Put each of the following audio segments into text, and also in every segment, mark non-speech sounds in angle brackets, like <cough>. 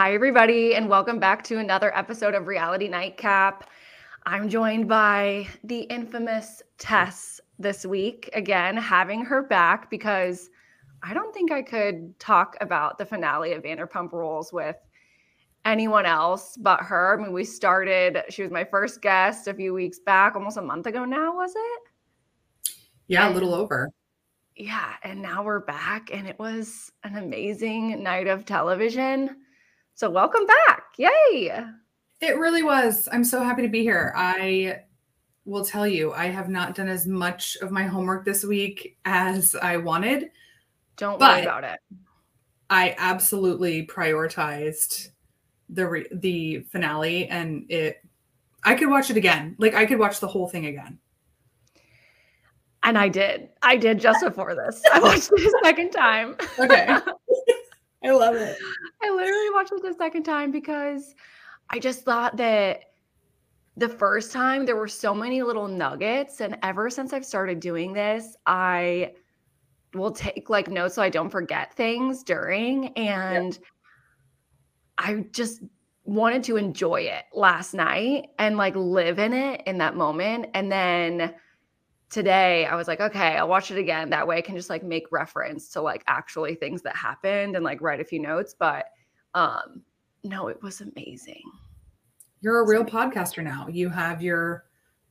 Hi, everybody, and welcome back to another episode of Reality Nightcap. I'm joined by the infamous Tess this week, again, having her back because I don't think I could talk about the finale of Vanderpump Rules with anyone else but her. I mean, we started, she was my first guest a few weeks back, almost a month ago now, was it? Yeah, and, a little over. Yeah, and now we're back, and it was an amazing night of television. So, welcome back. Yay. It really was. I'm so happy to be here. I will tell you, I have not done as much of my homework this week as I wanted. Don't worry about it. I absolutely prioritized the re- the finale and it I could watch it again. Like I could watch the whole thing again. And I did. I did just before this. I watched it a second time. Okay. <laughs> I love it. I literally watched it the second time because I just thought that the first time there were so many little nuggets. And ever since I've started doing this, I will take like notes so I don't forget things during. And yep. I just wanted to enjoy it last night and like live in it in that moment. And then today I was like, okay, I'll watch it again. That way I can just like make reference to like actually things that happened and like write a few notes. But um no, it was amazing. You're a real podcaster now. You have your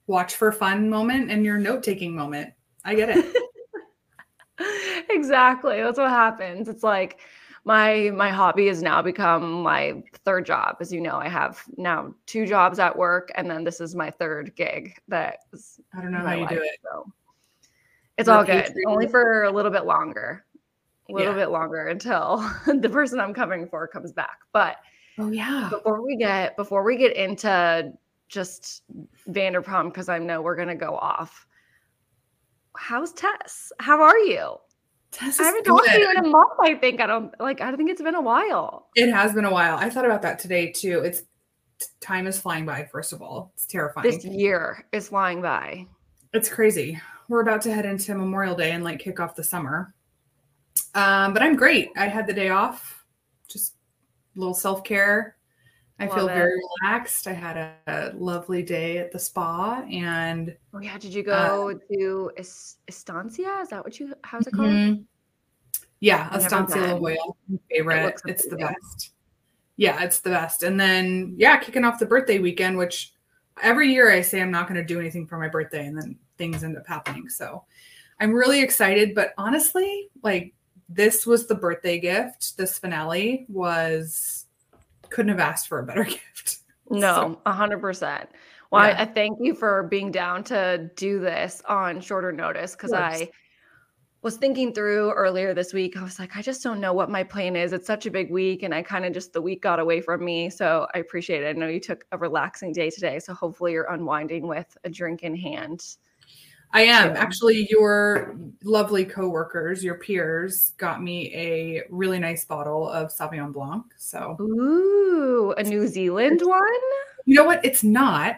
watch for fun moment and your note taking moment. I get it. <laughs> exactly. That's what happens. It's like my my hobby has now become my third job. As you know i have now two jobs at work and then this is my third gig that i don't know how you life, do it. so. It's all good only for a little bit longer a little yeah. bit longer until <laughs> the person i'm coming for comes back. But oh yeah. before we get before we get into just vanderpump because i know we're going to go off how's tess? How are you Tess I haven't talked to you in a month. I think I don't like. I think it's been a while. It has been a while. I thought about that today too. It's time is flying by. First of all, it's terrifying. This year is flying by. It's crazy. We're about to head into Memorial Day and like kick off the summer. Um, but I'm great. I had the day off. Just a little self care. I Love feel it. very relaxed. I had a, a, lovely day at the spa and oh yeah, did you go uh, to Estancia? Is that what you how's it called? Mm-hmm. Yeah, Estancia La Jolla. Favorite. It it's the best. Yeah, it's the best. And then yeah, kicking off the birthday weekend, which every year I say I'm not going to do anything for my birthday, and then things end up happening. So I'm really excited. But honestly, like this was the birthday gift. This finale was couldn't have asked for a better <laughs> gift. No, a hundred percent. Well, yeah. I, I, thank you for being down to do this on shorter notice because I was thinking through earlier this week. I was like, I just don't know what my plan is. It's such a big week, and I kind of just the week got away from me. So I appreciate it. I know you took a relaxing day today, so hopefully you're unwinding with a drink in hand. I am. Actually, your lovely coworkers, your peers, got me a really nice bottle of Sauvignon Blanc. So, ooh, a New Zealand one? You know what? It's not.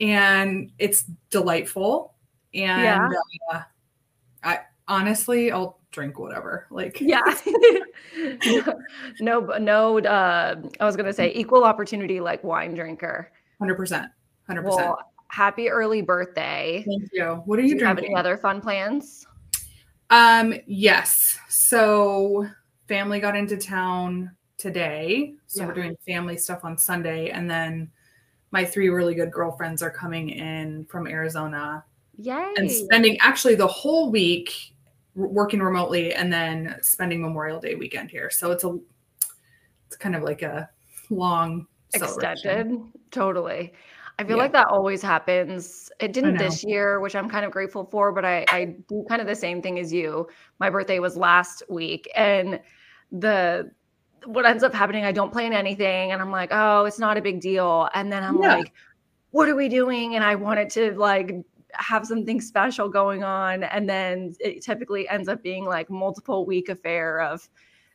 And it's delightful. And yeah. uh, I honestly, I'll drink whatever. Like, yeah. <laughs> <laughs> no, no, uh, I was going to say equal opportunity like wine drinker. 100%. 100%. Well, happy early birthday. Thank you. What are you Do you have any other fun plans? Um, yes. So family got into town today. So yeah. we're doing family stuff on Sunday. And then my three really good girlfriends are coming in from Arizona. Yay. And spending actually the whole week working remotely and then spending Memorial Day weekend here. So it's a it's kind of like a long extended. Totally. I feel yeah. like that always happens. It didn't this year, which I'm kind of grateful for, but I, I do kind of the same thing as you. My birthday was last week, and the what ends up happening, I don't plan anything, and I'm like, oh, it's not a big deal. And then I'm yeah. like, what are we doing? And I wanted to like have something special going on, and then it typically ends up being like multiple week affair of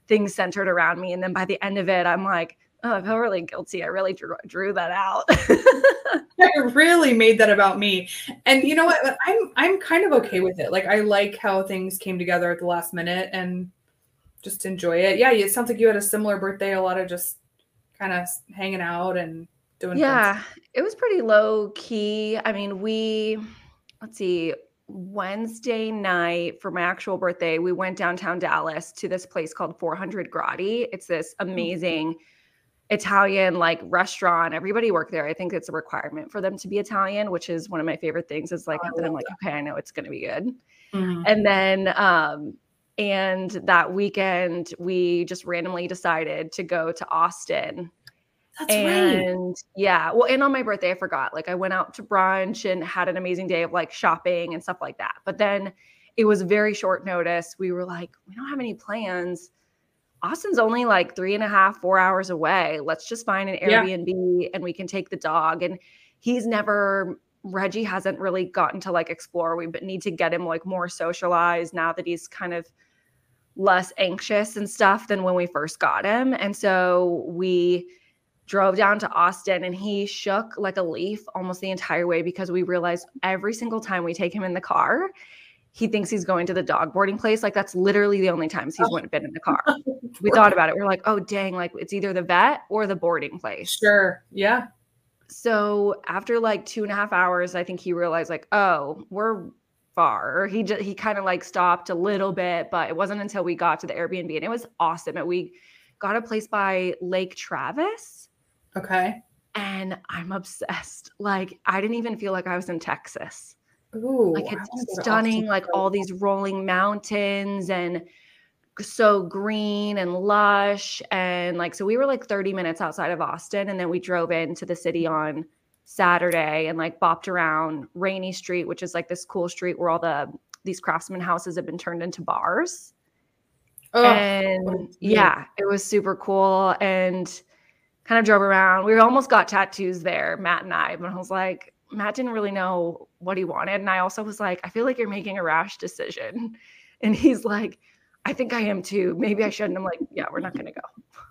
things centered around me. And then by the end of it, I'm like, oh, I feel really guilty. I really drew, drew that out. <laughs> I really made that about me. And you know what? I'm I'm kind of okay with it. Like I like how things came together at the last minute and just enjoy it. Yeah, it sounds like you had a similar birthday. A lot of just kind of hanging out and doing Yeah, it was pretty low key. I mean, we let's see, Wednesday night for my actual birthday, we went downtown Dallas to this place called 400 Gradi. It's this Mm. amazing Italian like restaurant. Everybody worked there. I think it's a requirement for them to be Italian, which is one of my favorite things. Is like Oh, that I'm like, okay, I know it's gonna be good. Mhm. And then um and that weekend we just randomly decided to go to Austin That's right. and yeah, well, and on my birthday, I forgot. Like, I went out to brunch and had an amazing day of like shopping and stuff like that. But then it was very short notice. We were like, we don't have any plans. Austin's only like three and a half, four hours away. Let's just find an Yeah. Airbnb and we can take the dog. And he's never, Reggie hasn't really gotten to like explore. We need to get him like more socialized now that he's kind of less anxious and stuff than when we first got him. And so we, drove down to Austin and he shook like a leaf almost the entire way because we realized every single time we take him in the car, he thinks he's going to the dog boarding place. Like that's literally the only times he's Oh. been in the car. <laughs> We thought about it. We are like, oh dang, like it's either the vet or the boarding place. Sure. Yeah. So after like two and a half hours, I think he realized like, oh, we're far. He just he kind of like stopped a little bit, but it wasn't until we got to the Airbnb and it was awesome. And we got a place by Lake Travis Okay. and I'm obsessed. Like I didn't even feel like I was in Texas. Ooh. Like it's stunning, like all these rolling mountains and so green and lush and like so we were like 30 minutes outside of Austin and then we drove into the city on Saturday and like bopped around Rainey Street, which is like this cool street where all the these craftsman houses have been turned into bars Oh, and yeah, it was super cool and kind of drove around. We almost got tattoos there, Matt and I, but I was like, Matt didn't really know what he wanted. And I also was like, I feel like you're making a rash decision. <laughs> And he's like, I think I am too. Maybe I shouldn't. I'm like, yeah, we're not going to go.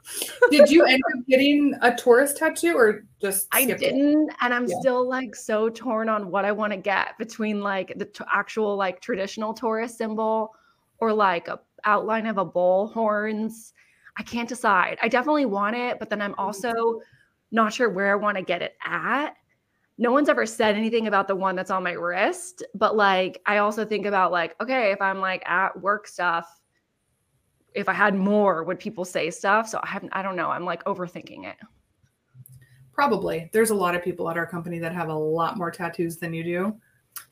<laughs> Did you end up getting a tourist tattoo or just I didn't. And I'm Yeah. still like so torn on what I want to get between like the t- actual like traditional tourist symbol or like a outline of a bull horns. I can't decide. I definitely want it, but then I'm mm-hmm. also not sure where I want to get it at. No one's ever said anything about the one that's on my wrist, but like I also think about like, okay, if I'm like at work stuff, if I had more, would people say stuff? So I haven't, I don't know. I'm like overthinking it. Probably. There's a lot of people at our company that have a lot more tattoos than you do.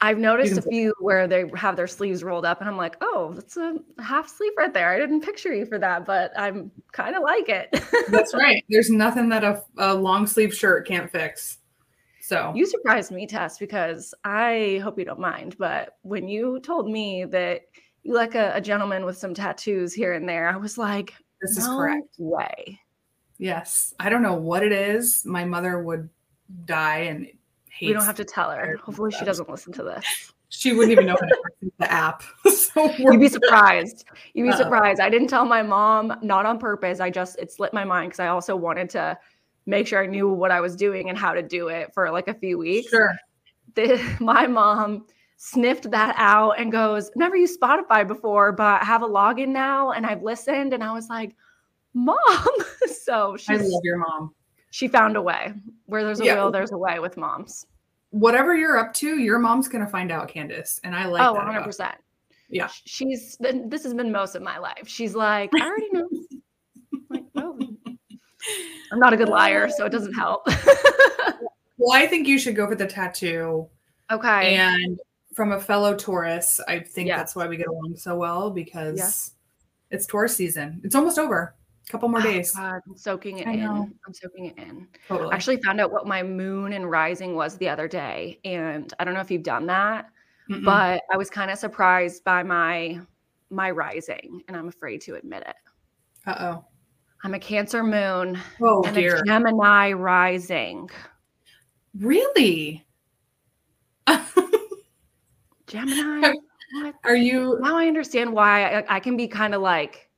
I've noticed a few where they have their sleeves rolled up, and I'm like, oh, that's a half sleeve right there. I didn't picture you for that, but I'm kind of like it. <laughs> That's right. There's nothing that a, a long sleeve shirt can't fix. So you surprised me, Tess, because I hope you don't mind, but when you told me that you like a, a gentleman with some tattoos here and there, I was like, this is no correct. way. Yes. I don't know what it is. My mother would die and hate We don't have to tell her. Hopefully, she doesn't listen to this. <laughs> She wouldn't even know how to use the app. <laughs> so <laughs> You'd be surprised. You'd be surprised. I didn't tell my mom, not on purpose. I just it slipped my mind because I also wanted to make sure I knew what I was doing and how to do it for like a few weeks. Sure. The, <laughs> my mom sniffed that out and goes, "Never used Spotify before, but I have a login now and I've listened." And I was like, "Mom!" <laughs> so I she love your mom. she found a way. Where there's a Yeah. will, there's a way with moms. Whatever you're up to, your mom's gonna find out, Candace. And I like oh, that. 100 percent. Yeah. She's been, this has been most of my life. She's like, I already <laughs> know. I'm not a good liar, so it doesn't help. <laughs> Well, I think you should go for the tattoo. okay. And from a fellow Taurus, I think Yeah. that's why we get along so well because Yeah. it's Taurus season. It's almost over. A couple more Oh, days. God, I'm soaking it I in. know. I'm soaking it in. Totally. I actually found out what my moon and rising was the other day. And I don't know if you've done that, Mm-mm. but I was kind of surprised by my my rising, and I'm afraid to admit it. uh-oh. I'm a Cancer moon Oh and dear. a Gemini rising. Really? <laughs> Gemini? What? Are you Now I understand why I, I can be kind of like,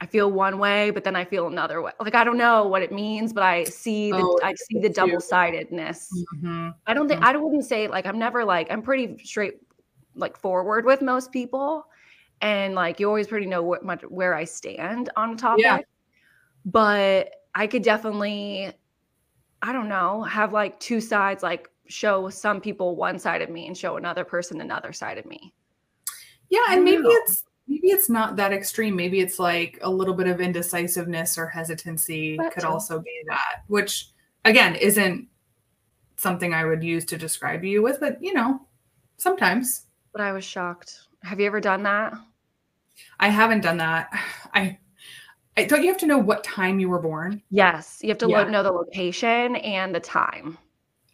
I feel one way, but then I feel another way. Like I don't know what it means, but I see the Oh, I see the double sidedness. Mhm. I don't think I wouldn't say like I'm never like I'm pretty straight like forward with most people, and like you always pretty know what much where I stand on a topic. Yeah. But I could definitely, I don't know, have like two sides, like show some people one side of me and show another person another side of me. Yeah, and maybe know. it's maybe it's not that extreme. Maybe it's like a little bit of indecisiveness or hesitancy could also be that, which again isn't something I would use to describe you with, but you know, sometimes. But I was shocked. Have you ever done that? I haven't done that. <sighs> I don't you have to know what time you were born? Yes, you have to yeah. know the location and the time.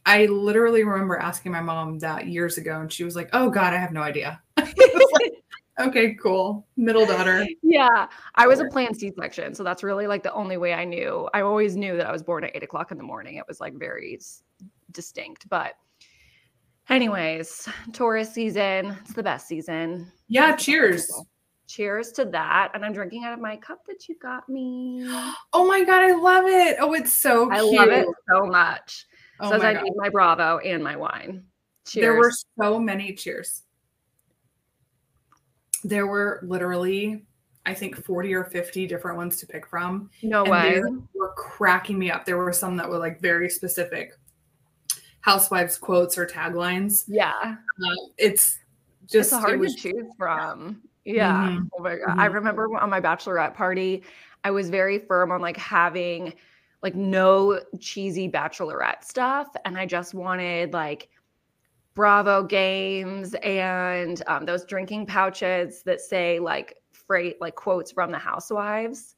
I literally remember asking my mom that years ago, and she was like, "Oh God, I have no idea." <laughs> okay, cool. Middle daughter. Yeah, I was a planned C-section, so that's really like the only way I knew. I always knew that I was born at eight o'clock in the morning. It was like very distinct, but anyways, Taurus season. It's the best season. Yeah. Cheers. Cheers to that. And I'm drinking out of my cup that you got me. <gasps> Oh my god, I love it. Oh, it's so cute. I love it so much. Oh Says I God. need my Bravo and my wine. Cheers. There were so many cheers. There were literally, I think, 40 or 50 different ones to pick from. No way. They were cracking me up. There were some that were like very specific housewives quotes or taglines. Yeah. Uh, it's just it's hard to choose from. Yeah. Mm-hmm. Oh my God. Mm-hmm. I remember on my bachelorette party, I was very firm on like having like no cheesy bachelorette stuff. And I just wanted like Bravo games and um, those drinking pouches that say like freight, like quotes from the housewives.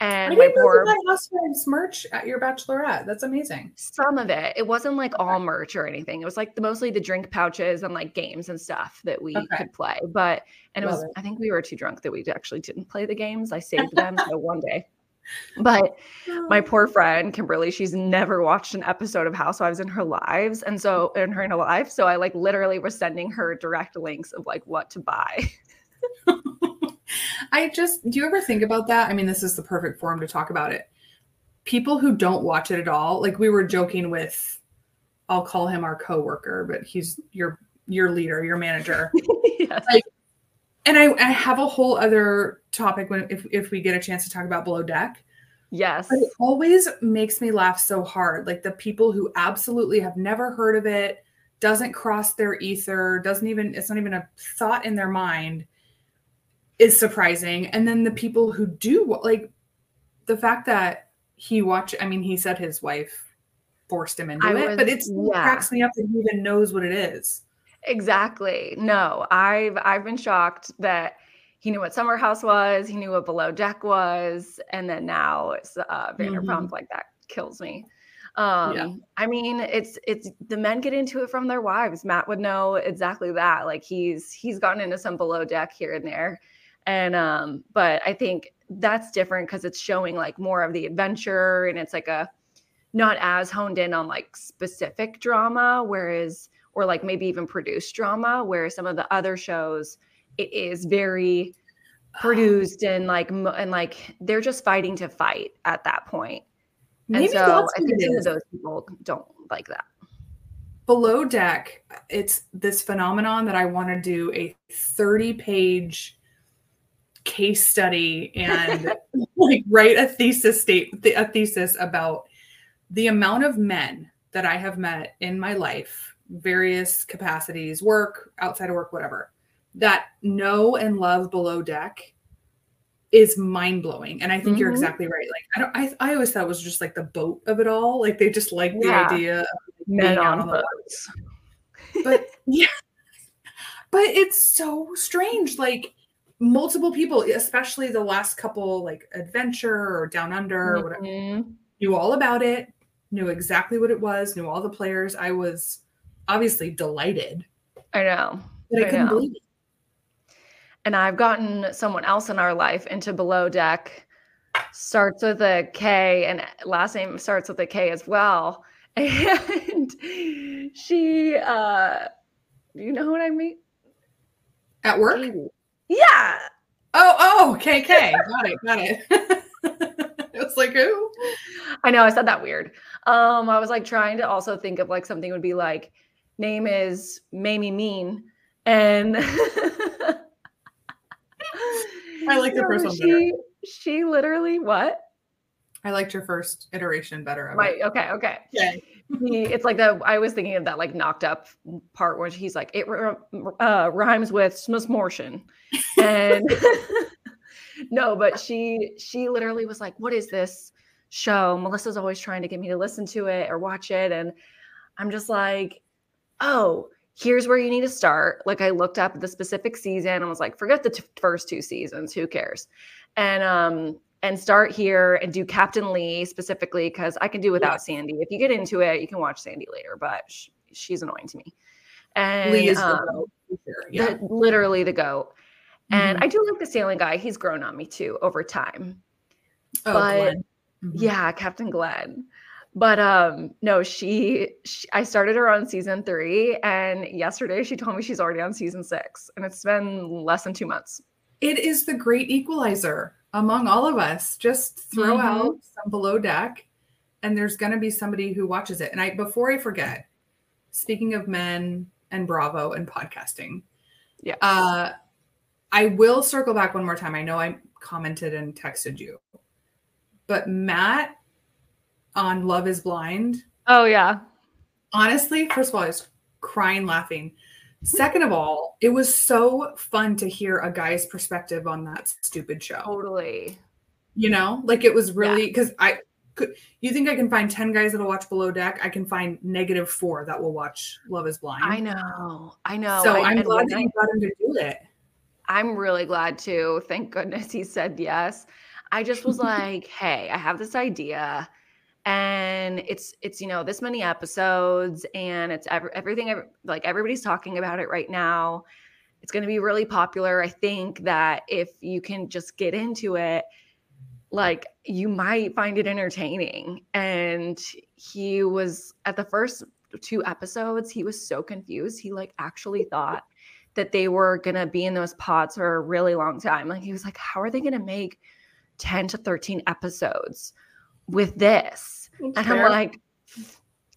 And I my poor housewives merch at your bachelorette. That's amazing. Some of it. It wasn't like all merch or anything. It was like the, mostly the drink pouches and like games and stuff that we okay. could play. But and Love it was it. I think we were too drunk that we actually didn't play the games. I saved them <laughs> so one day. But my oh. poor friend Kimberly, she's never watched an episode of Housewives in her lives. And so in her in her life. So I like literally was sending her direct links of like what to buy. <laughs> I just do you ever think about that? I mean, this is the perfect forum to talk about it. People who don't watch it at all, like we were joking with I'll call him our coworker, but he's your your leader, your manager. <laughs> yes. Like and I, I, have a whole other topic when if, if we get a chance to talk about below deck yes but it always makes me laugh so hard like the people who absolutely have never heard of it doesn't cross their ether doesn't even it's not even a thought in their mind is surprising and then the people who do like the fact that he watched i mean he said his wife forced him into I it was, but it's yeah. cracks me up that he even knows what it is Exactly. No, I've I've been shocked that he knew what Summer House was, he knew what Below Deck was, and then now it's uh, Vanderpump. Mm-hmm. Like that kills me. Um, yeah. I mean, it's it's the men get into it from their wives. Matt would know exactly that. Like he's he's gotten into some Below Deck here and there, and um, but I think that's different because it's showing like more of the adventure, and it's like a not as honed in on like specific drama, whereas or like maybe even produced drama where some of the other shows it is very produced and like and like they're just fighting to fight at that point. And maybe so i think some of those people don't like that. Below deck it's this phenomenon that i want to do a 30 page case study and <laughs> like write a thesis state a thesis about the amount of men that i have met in my life various capacities, work, outside of work, whatever, that know and love below deck is mind blowing. And I think mm-hmm. you're exactly right. Like I don't I, I always thought it was just like the boat of it all. Like they just like yeah. the idea of men on, on the boats. But <laughs> yeah. But it's so strange. Like multiple people, especially the last couple like adventure or down under mm-hmm. or whatever, mm-hmm. knew all about it, knew exactly what it was, knew all the players. I was obviously delighted. I know. But I, I couldn't know. believe it. And I've gotten someone else in our life into below deck, starts with a K and last name starts with a K as well. <laughs> And she uh you know what I mean? At work? Yeah. Oh, oh, KK. got it, got it. <laughs> it was like who? I know I said that weird. Um, I was like trying to also think of like something would be like name is Mamie Mean. And I like the <laughs> first one she, She literally what? I liked your first iteration better. Right. Okay, okay. Yeah. It's like the I was thinking of that like knocked up part where he's like it uh, rhymes with smortion, and <laughs> no, but she she literally was like, "What is this show?" Melissa's always trying to get me to listen to it or watch it, and I'm just like, "Oh." Here's where you need to start. Like I looked up the specific season and was like, forget the t- first two seasons. Who cares? And um, and start here and do Captain Lee specifically because I can do without Sandy. If you get into it, you can watch Sandy later, but sh- she's annoying to me. And Lee is um, the yeah. the, literally the goat. And mm-hmm. I do like the sailing guy. He's grown on me too over time. Oh, but mm-hmm. yeah, Captain Glenn. But um no, she, she I started her on season 3 and yesterday she told me she's already on season 6 and it's been less than 2 months. It is the great equalizer among all of us. Just throw mm-hmm. out some below deck, and there's going to be somebody who watches it. And I, before I forget, speaking of men and Bravo and podcasting, yeah, uh, I will circle back one more time. I know I commented and texted you, but Matt on Love Is Blind. Oh yeah. Honestly, first of all, I was crying laughing Second of all, it was so fun to hear a guy's perspective on that stupid show. Totally. You know, like it was really because yeah. I could. You think I can find ten guys that'll watch Below Deck? I can find negative four that will watch Love Is Blind. I know. I know. So I, am glad that you got him to do it. I'm really glad too. Thank goodness he said yes. I just was <laughs> like, hey, I have this idea and it's it's you know this many episodes and it's every, everything like everybody's talking about it right now. It's going to be really popular. I think that if you can just get into it like you might find it entertaining. And he was at the first two episodes he was so confused. He like actually thought that they were going to be in those pods for a really long time. Like he was like how are they going to make 10 to 13 episodes with this. That's and fair. I'm like,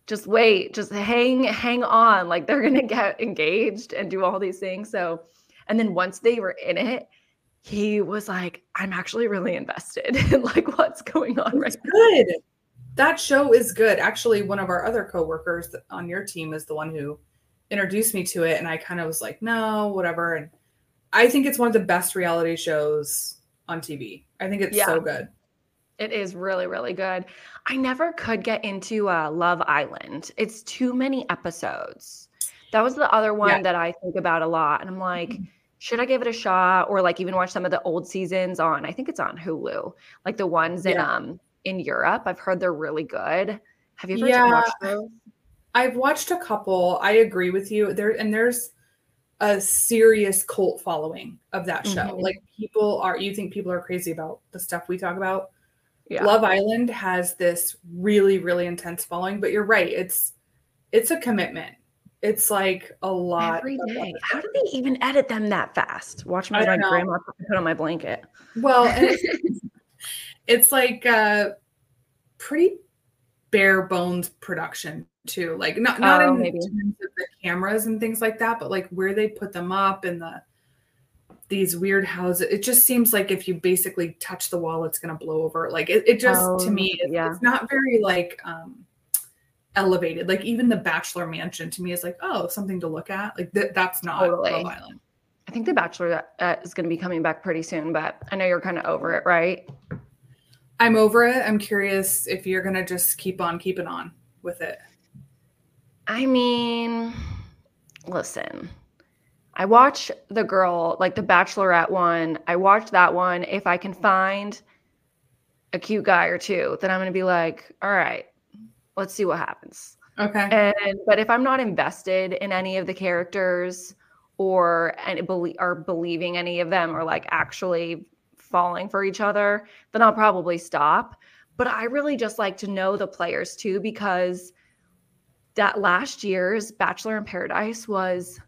just wait, just hang, hang on. Like they're gonna <laughs> get engaged and do all these things. So, and then once they were in it, he was like, I'm actually really invested <laughs> in like what's going on it's right good. Now. That show is good. Actually, one of our other coworkers on your team is the one who introduced me to it. And I kind of was like, no, whatever. And I think it's one of the best reality shows on TV. I think it's yeah. so good. It is really, really good. I never could get into uh, Love Island. It's too many episodes. That was the other one yeah. that I think about a lot. And I'm like, mm-hmm. should I give it a shot or like even watch some of the old seasons on, I think it's on Hulu, like the ones yeah. in um in Europe. I've heard they're really good. Have you ever yeah. watched those? I've watched a couple. I agree with you. There and there's a serious cult following of that show. Mm-hmm. Like people are you think people are crazy about the stuff we talk about? Yeah. Love Island has this really really intense following, but you're right. It's it's a commitment. It's like a lot every day. How do they even edit them that fast? Watch my, grandma put on my blanket. Well, <laughs> it's, it's like uh pretty bare bones production too. Like not not oh, in maybe. terms of the cameras and things like that, but like where they put them up and the these weird houses. It just seems like if you basically touch the wall, it's going to blow over. Like it, it just to me, oh, it's, yeah. it's not very like um elevated. Like even the Bachelor Mansion to me is like, oh, something to look at. Like th- that's not totally. Love Island. I think the Bachelor uh, is going to be coming back pretty soon, but I know you're kind of over it, right? I'm over it. I'm curious if you're going to just keep on keeping on with it. I mean, listen, I watch the girl, like the Bachelorette one. I watch that one. If I can find a cute guy or two, then I'm going to be like, all right, let's see what happens. Okay. And but if I'm not invested in any of the characters or and believe or believing any of them or like actually falling for each other, then I'll probably stop. But I really just like to know the players too because that last year's Bachelor in Paradise was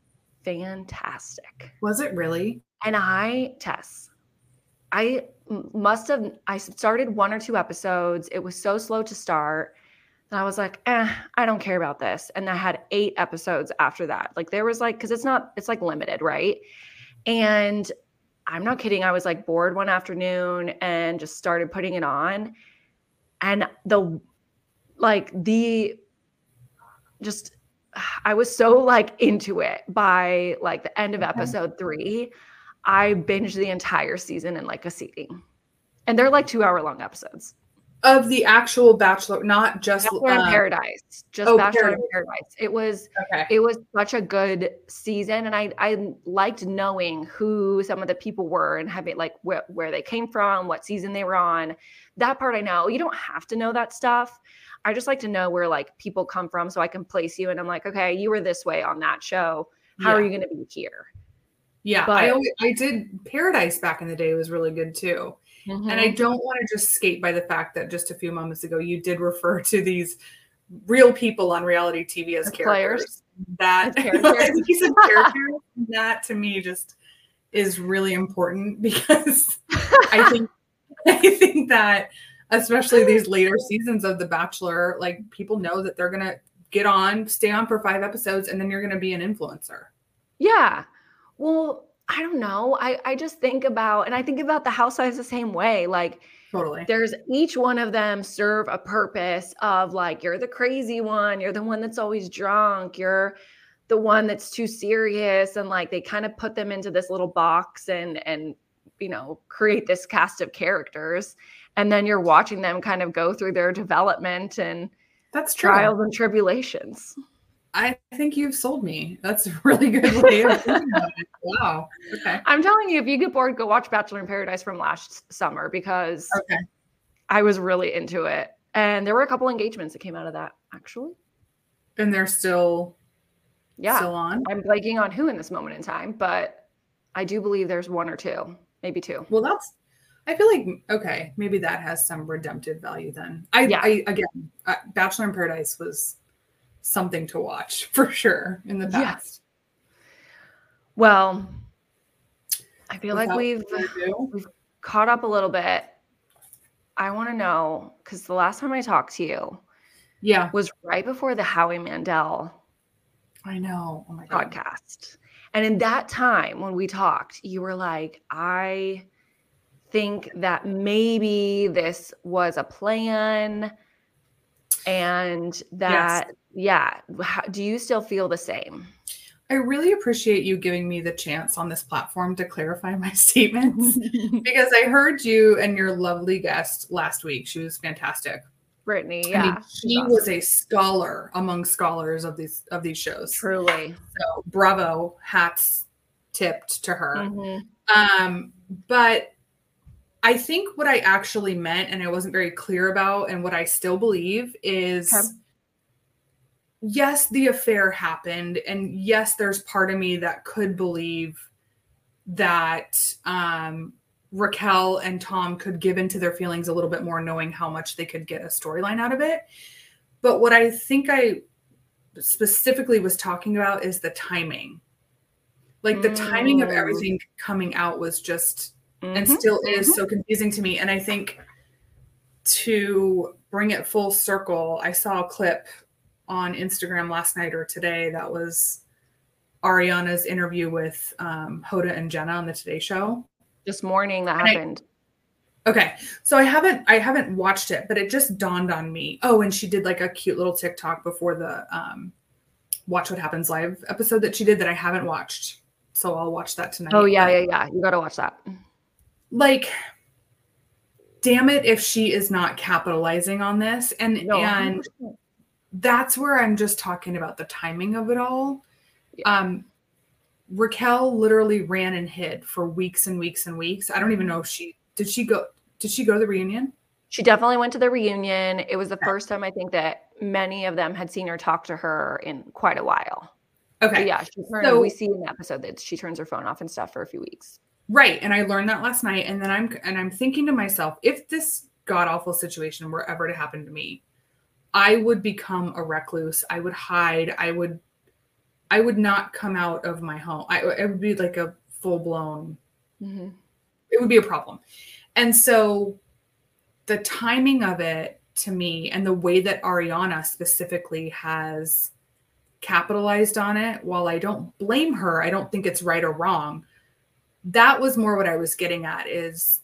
fantastic. Was it really? And I, Tess, I must have, I started one or two episodes. It was so slow to start. And I was like, eh, I don't care about this. And I had eight episodes after that. Like there was like, cause it's not, it's like limited, right? And I'm not kidding. I was like bored one afternoon and just started putting it on. and the like the just <sighs> I was so like into it by like the end of episode three. I binged the entire season in like a seating. And they're like two hour long episodes. Of the actual Bachelor, not just Bachelor in um, Paradise. Just oh, Bachelor Paradise. in Paradise. It was Okay. it was such a good season and I I liked knowing who some of the people were and having like where, where they came from, what season they were on. That part I know. You don't have to know that stuff. I just like to know where like people come from so I can place you and I'm like, okay, you were this way on that show. How are you going to be here? Yeah, But- I always, I did Paradise back in the day was really good too. And I Mhm. don't want to just skate by the fact that just a few moments ago you did refer to these real people on reality TV as characters. That. I said <laughs> characters. <laughs> that to me just is really important because <laughs> I think I think that especially these later seasons of The Bachelor, like people know that they're gonna get on, stay on for five episodes, and then you're gonna be an influencer. Yeah. Well, I don't know. I I just think about and I think about the housewives the same way. Like Totally. there's each one of them serve a purpose of like you're the crazy one, you're the one that's always drunk, you're the one that's too serious and like they kind of put them into this little box and and you know, create this cast of characters and then you're watching them kind of go through their development and That's true. trials and tribulations. I think you've sold me. That's a really good way of thinking about it. Wow. Okay. I'm telling you, if you get bored, go watch Bachelor in Paradise from last summer because Okay. I was really into it. And there were a couple engagements that came out of that, actually. And they're still Yeah. still on. I'm blanking on who in this moment in time, but I do believe there's one or two, maybe two. Well, that's. I feel like okay, maybe that has some redemptive value then. I, Yeah. I again, uh, Bachelor in Paradise was something to watch <laughs> for sure in the Yeah. past. Well, I feel like we've ado, caught up a little bit. I want to know because the last time I talked to you yeah, was right before the Howie Mandel I know. Oh my god. podcast. And in that time when we talked, you were like, I think that maybe this was a plan and that, yeah. How, do you still feel the same? I really appreciate you giving me the chance on this platform to clarify my <laughs> statements <laughs> because I heard you and your lovely guest last week. She was fantastic. Brittany, I yeah. mean, she awesome. was a scholar among scholars of these of these shows. truly. So bravo, hats tipped to her. Mhm. Um, but I think what I actually meant, and I wasn't very clear about, and what I still believe is Okay. yes, the affair happened, and yes, there's part of me that could believe that um, Raquel and Tom could give into their feelings a little bit more, knowing how much they could get a storyline out of it. But what I think I specifically was talking about is the timing. Like the timing of Mm. everything coming out was just and Mhm. still is so confusing to me. And I think to bring it full circle, I saw a clip on Instagram last night or today that was Ariana's interview with um, Hoda and Jenna on the Today Show. This morning that And I- happened. Okay, so I haven't I haven't watched it, but it just dawned on me. Oh, and she did like a cute little TikTok before the um, Watch What Happens Live episode that she did that I haven't watched. So I'll watch that tonight. oh, yeah, yeah, yeah. You got to watch that. Like damn it if she is not capitalizing on this and No, and 100%. that's where i'm just talking about the timing of it all um raquel literally ran and hid for weeks and weeks and weeks i don't even know if she did she go did she go to the reunion She definitely went to the reunion. It was the first time I think that many of them had seen her talk to her in quite a while. But okay yeah, she turned, So- we see in the episode that she turns her phone off and stuff for a few weeks. Right and i learned that last night and then i'm and i'm thinking to myself if this god awful situation were ever to happen to me i would become a recluse i would hide i would i would not come out of my home i it would be like a full-blown mm-hmm. it would be a problem. And so the timing of it to me and the way that Ariana specifically has capitalized on it, while I don't blame her, I don't think it's right or wrong. That was more what I was getting at is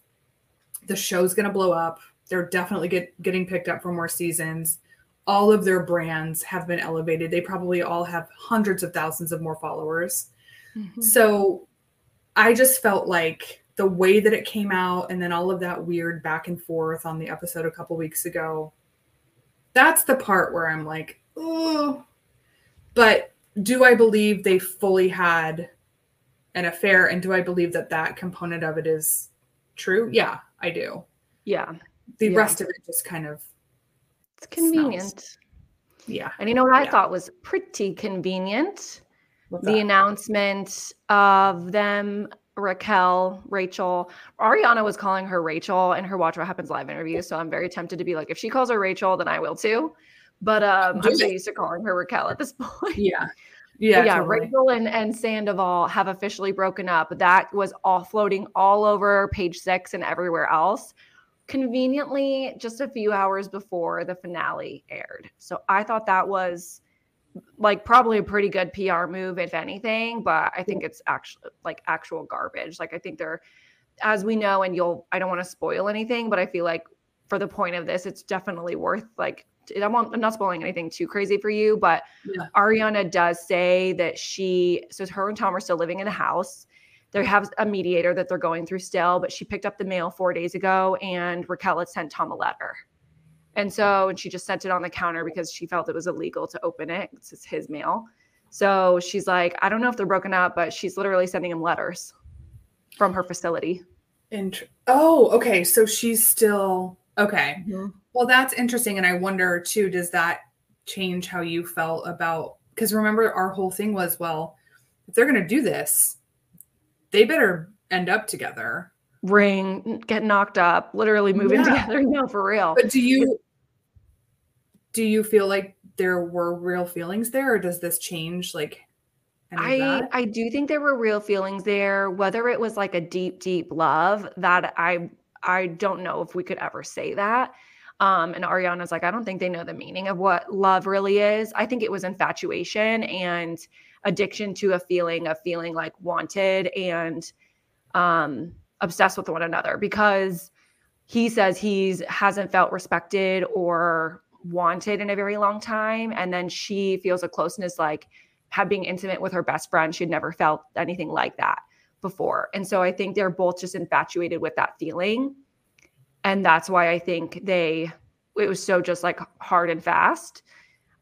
the show's going to blow up. They're definitely get, getting picked up for more seasons. All of their brands have been elevated. They probably all have hundreds of thousands of more followers. Mm-hmm. So I just felt like the way that it came out and then all of that weird back and forth on the episode a couple weeks ago, that's the part where I'm like, oh. But do I believe they fully had an affair? And do I believe that that component of it is true? Yeah, I do. Yeah. The yeah. rest of it just kind of. It's convenient. Smells. Yeah. And you know what I yeah. thought was pretty convenient? The announcement of them Raquel, Rachel. Ariana was calling her Rachel in her Watch What Happens Live interview. So I'm very tempted to be like, if she calls her Rachel, then I will too. But um, I'm so used to calling her Raquel at this <laughs> point. Yeah. Yeah. yeah. Totally. Rachel and, and Sandoval have officially broken up. That was all floating all over page six and everywhere else. Conveniently, just a few hours before the finale aired. So I thought that was like probably a pretty good PR move, if anything, but I think it's actually like actual garbage. Like I think they're, as we know, and you'll, I don't want to spoil anything, but I feel like for the point of this, it's definitely worth like, I'm not spoiling anything too crazy for you, but yeah. Ariana does say that she, so her and Tom are still living in a house. They have a mediator that they're going through still, but she picked up the mail four days ago and Raquel had sent Tom a letter. And so, and she just sent it on the counter because she felt it was illegal to open it. It's his mail. So she's like, I don't know if they're broken up, but she's literally sending him letters from her facility. Int- oh, okay. So she's still okay. Mm-hmm. Well, that's interesting. And I wonder too, does that change how you felt about because remember our whole thing was, well, if they're gonna do this, they better end up together. Ring, get knocked up, literally moving yeah. together. <laughs> No, for real. But do you do you feel like there were real feelings there or does this change like I I do think there were real feelings there whether it was like a deep deep love that I I don't know if we could ever say that um and Ariana's like I don't think they know the meaning of what love really is I think it was infatuation and addiction to a feeling of feeling like wanted and um obsessed with one another because he says he's hasn't felt respected or wanted in a very long time. And then she feels a closeness like had being intimate with her best friend. She'd never felt anything like that before. And so I think they're both just infatuated with that feeling. And that's why I think they, it was so just like hard and fast.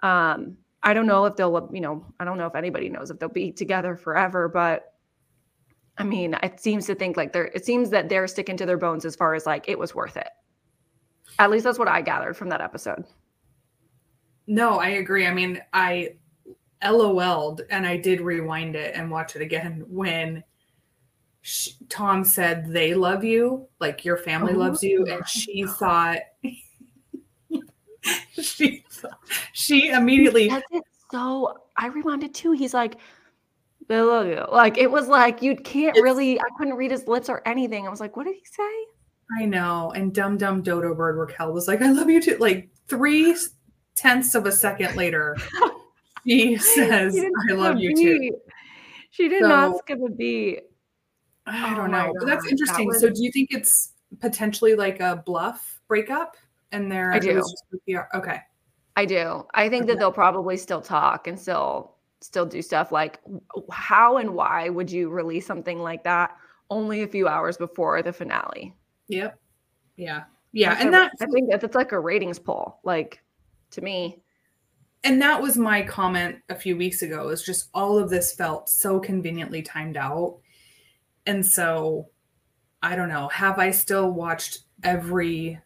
Um, I don't know if they'll, you know, I don't know if anybody knows if they'll be together forever, but I mean, it seems to think like they're, it seems that they're sticking to their bones as far as like it was worth it. At least that's what I gathered from that episode. No, I agree. I mean, I LOL'd and I did rewind it and watch it again <laughs> when she, Tom said they love you, like your family oh, loves you, and oh she thought <laughs> <laughs> she she immediately so I rewinded too. He's like, they love you. Like it was like you can't really. I couldn't read his lips or anything. I was like, what did he say? I know. And dumb dumb dodo bird Raquel was like, I love you too. Like three tenths of a second later, <laughs> she says, I love you too. She did so, not skip a beat. I oh don't oh know. But that's interesting. That was... So do you think it's potentially like a bluff breakup? And there I do. Okay. I do. I think okay. that they'll probably still talk and still still do stuff like how and why would you release something like that only a few hours before the finale? Yep. Yeah. Yeah. and that I think it's like a ratings poll. Like to me. And that was my comment a few weeks ago. Is just all of this felt so conveniently timed out. And so I don't know. Have I still watched every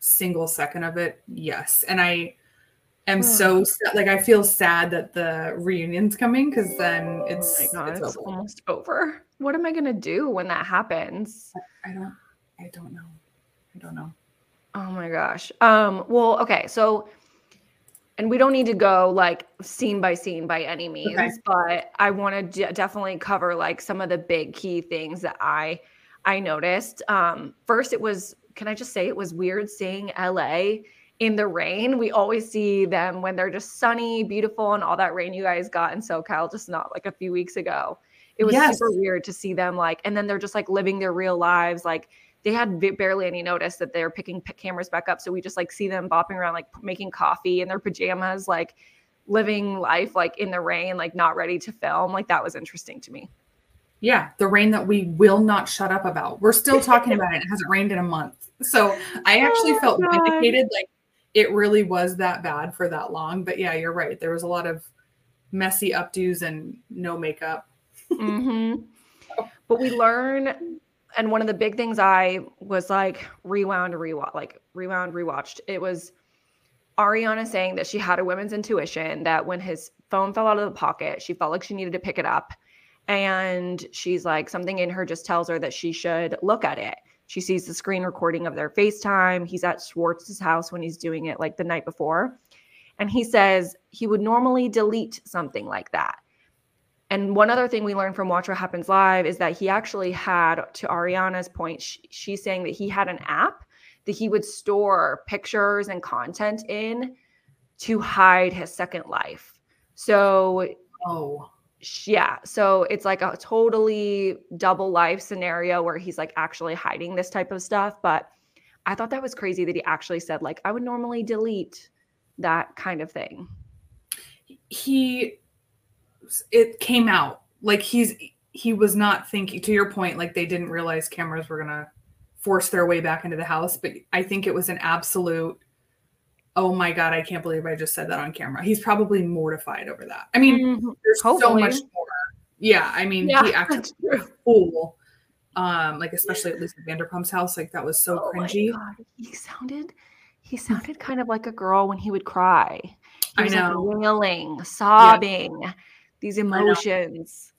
single second of it? Yes. And I am oh. so like I feel sad that the reunion's coming because then it's, oh God, it's, it's almost over. What am I gonna do when that happens? I don't I don't know. I don't know. Oh my gosh. Um, well, okay, so and we don't need to go like scene by scene by any means, okay. but I want to d- definitely cover like some of the big key things that I I noticed. Um, first, it was can I just say it was weird seeing LA in the rain. We always see them when they're just sunny, beautiful, and all that rain you guys got in SoCal just not like a few weeks ago. It was yes. super weird to see them like, and then they're just like living their real lives, like they had barely any notice that they're picking cameras back up. So we just like see them bopping around, like making coffee in their pajamas, like living life like in the rain, like not ready to film. Like that was interesting to me. Yeah, the rain that we will not shut up about. We're still talking about it. It hasn't rained in a month. So I actually <laughs> oh felt God. vindicated. Like it really was that bad for that long. But yeah, you're right. There was a lot of messy updos and no makeup. mm-hmm. <laughs> But we learn, and one of the big things I was like rewound, rewatch, like rewound, rewatched. It was Ariana saying that she had a women's intuition that when his phone fell out of the pocket, she felt like she needed to pick it up. And she's like, something in her just tells her that she should look at it. She sees the screen recording of their FaceTime. He's at Schwartz's house when he's doing it like the night before. And he says he would normally delete something like that. And one other thing we learned from Watch What Happens Live is that he actually had, to Ariana's point, she, she's saying that he had an app that he would store pictures and content in to hide his second life. So, oh, yeah. So it's like a totally double life scenario where he's like actually hiding this type of stuff. But I thought that was crazy that he actually said, like, I would normally delete that kind of thing. He it came out. Like he's he was not thinking to your point like they didn't realize cameras were gonna force their way back into the house but i think it was an absolute oh my god i can't believe i just said that on camera. He's probably mortified over that. I mean mm-hmm. there's Hopefully. so much more. Yeah i mean yeah, he acted like a fool um like especially at Lisa Vanderpump's house like that was so oh cringy. He sounded he sounded kind of like a girl when he would cry. He was I know. like wailing sobbing. yeah these emotions.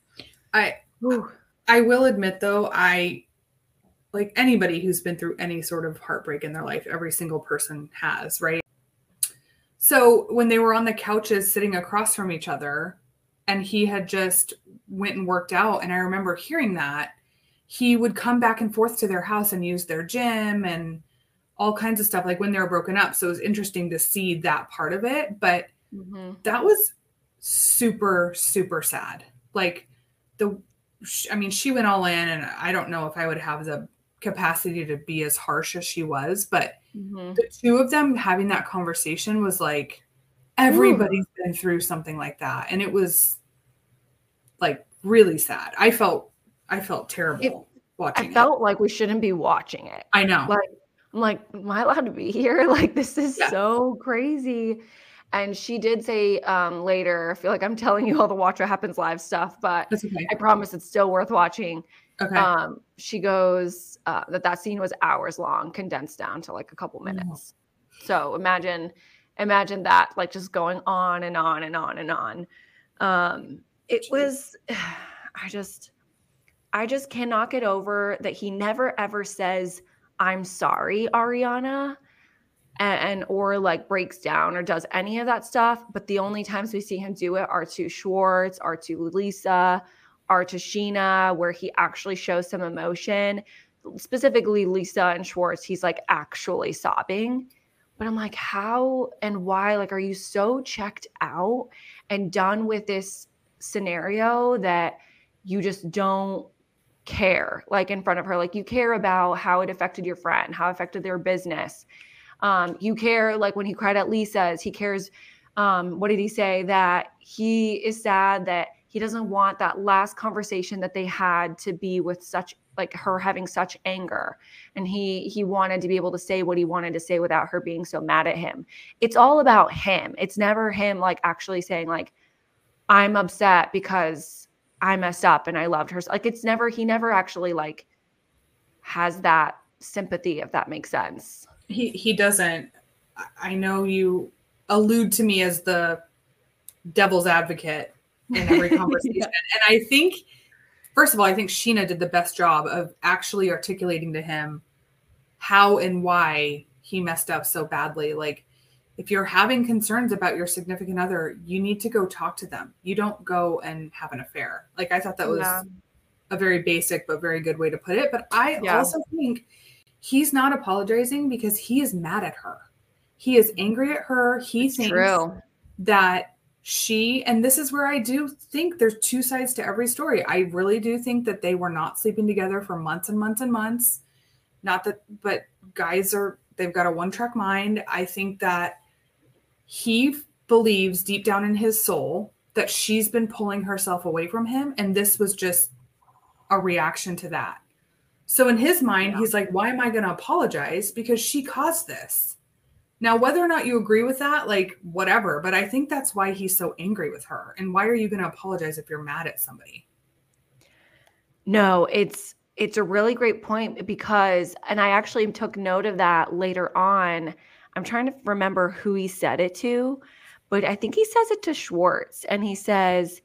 I I, I will admit though, I like anybody who's been through any sort of heartbreak in their life, every single person has, right? So when they were on the couches sitting across from each other and he had just went and worked out and I remember hearing that he would come back and forth to their house and use their gym and all kinds of stuff like when they were broken up. So it was interesting to see that part of it, but mm-hmm. that was super super sad. Like the i mean she went all in and i don't know if i would have the capacity to be as harsh as she was but mm-hmm. the two of them having that conversation was like everybody's Ooh. been through something like that and it was like really sad. I felt i felt terrible it, watching i felt like we shouldn't be watching it. I know. Like i'm like am i allowed to be here? <laughs> Like this is yeah. so crazy and she did say um, later, I feel like I'm telling you all the Watch What Happens Live stuff, but okay. I promise it's still worth watching. Okay. Um, she goes uh, that that scene was hours long, condensed down to like a couple minutes. Oh. So imagine, imagine that like just going on and on and on and on. Um, it Jeez. was, <sighs> I just, I just cannot get over that he never ever says, "I'm sorry, Ariana." And, and, or like breaks down or does any of that stuff. But the only times we see him do it are to Schwartz, are to Lisa, are to Scheana, where he actually shows some emotion. Specifically, Lisa and Schwartz, he's like actually sobbing. But I'm like, how and why? Like, are you so checked out and done with this scenario that you just don't care like in front of her? Like, you care about how it affected your friend, how it affected their business um, you care, like when he cried at Lisa's, he cares. Um, what did he say? That he is sad that he doesn't want that last conversation that they had to be with such like her having such anger and he he wanted to be able to say what he wanted to say without her being so mad at him it's all about him it's never him like actually saying like i'm upset because i messed up and i loved her like it's never he never actually like has that sympathy if that makes sense he he doesn't. I know you allude to me as the devil's advocate in every <laughs> conversation, yeah. and I think first of all, I think Scheana did the best job of actually articulating to him how and why he messed up so badly. Like, if you're having concerns about your significant other, you need to go talk to them. You don't go and have an affair. Like, I thought that was yeah. a very basic but very good way to put it. But I yeah. also think he's not apologizing because he is mad at her. He is angry at her. He thinks true. that she, and this is where I do think there's two sides to every story. I really do think that they were not sleeping together for months and months and months. Not that, but guys are, they've got a one track mind. I think that he believes deep down in his soul that she's been pulling herself away from him. And this was just a reaction to that. So in his mind, yeah. he's like, why am I going to apologize? Because she caused this. Now, whether or not you agree with that, like whatever, but I think that's why he's so angry with her. And why are you going to apologize if you're mad at somebody? No, it's it's a really great point because and I actually took note of that later on. I'm trying to remember who he said it to, but I think he says it to Schwartz and he says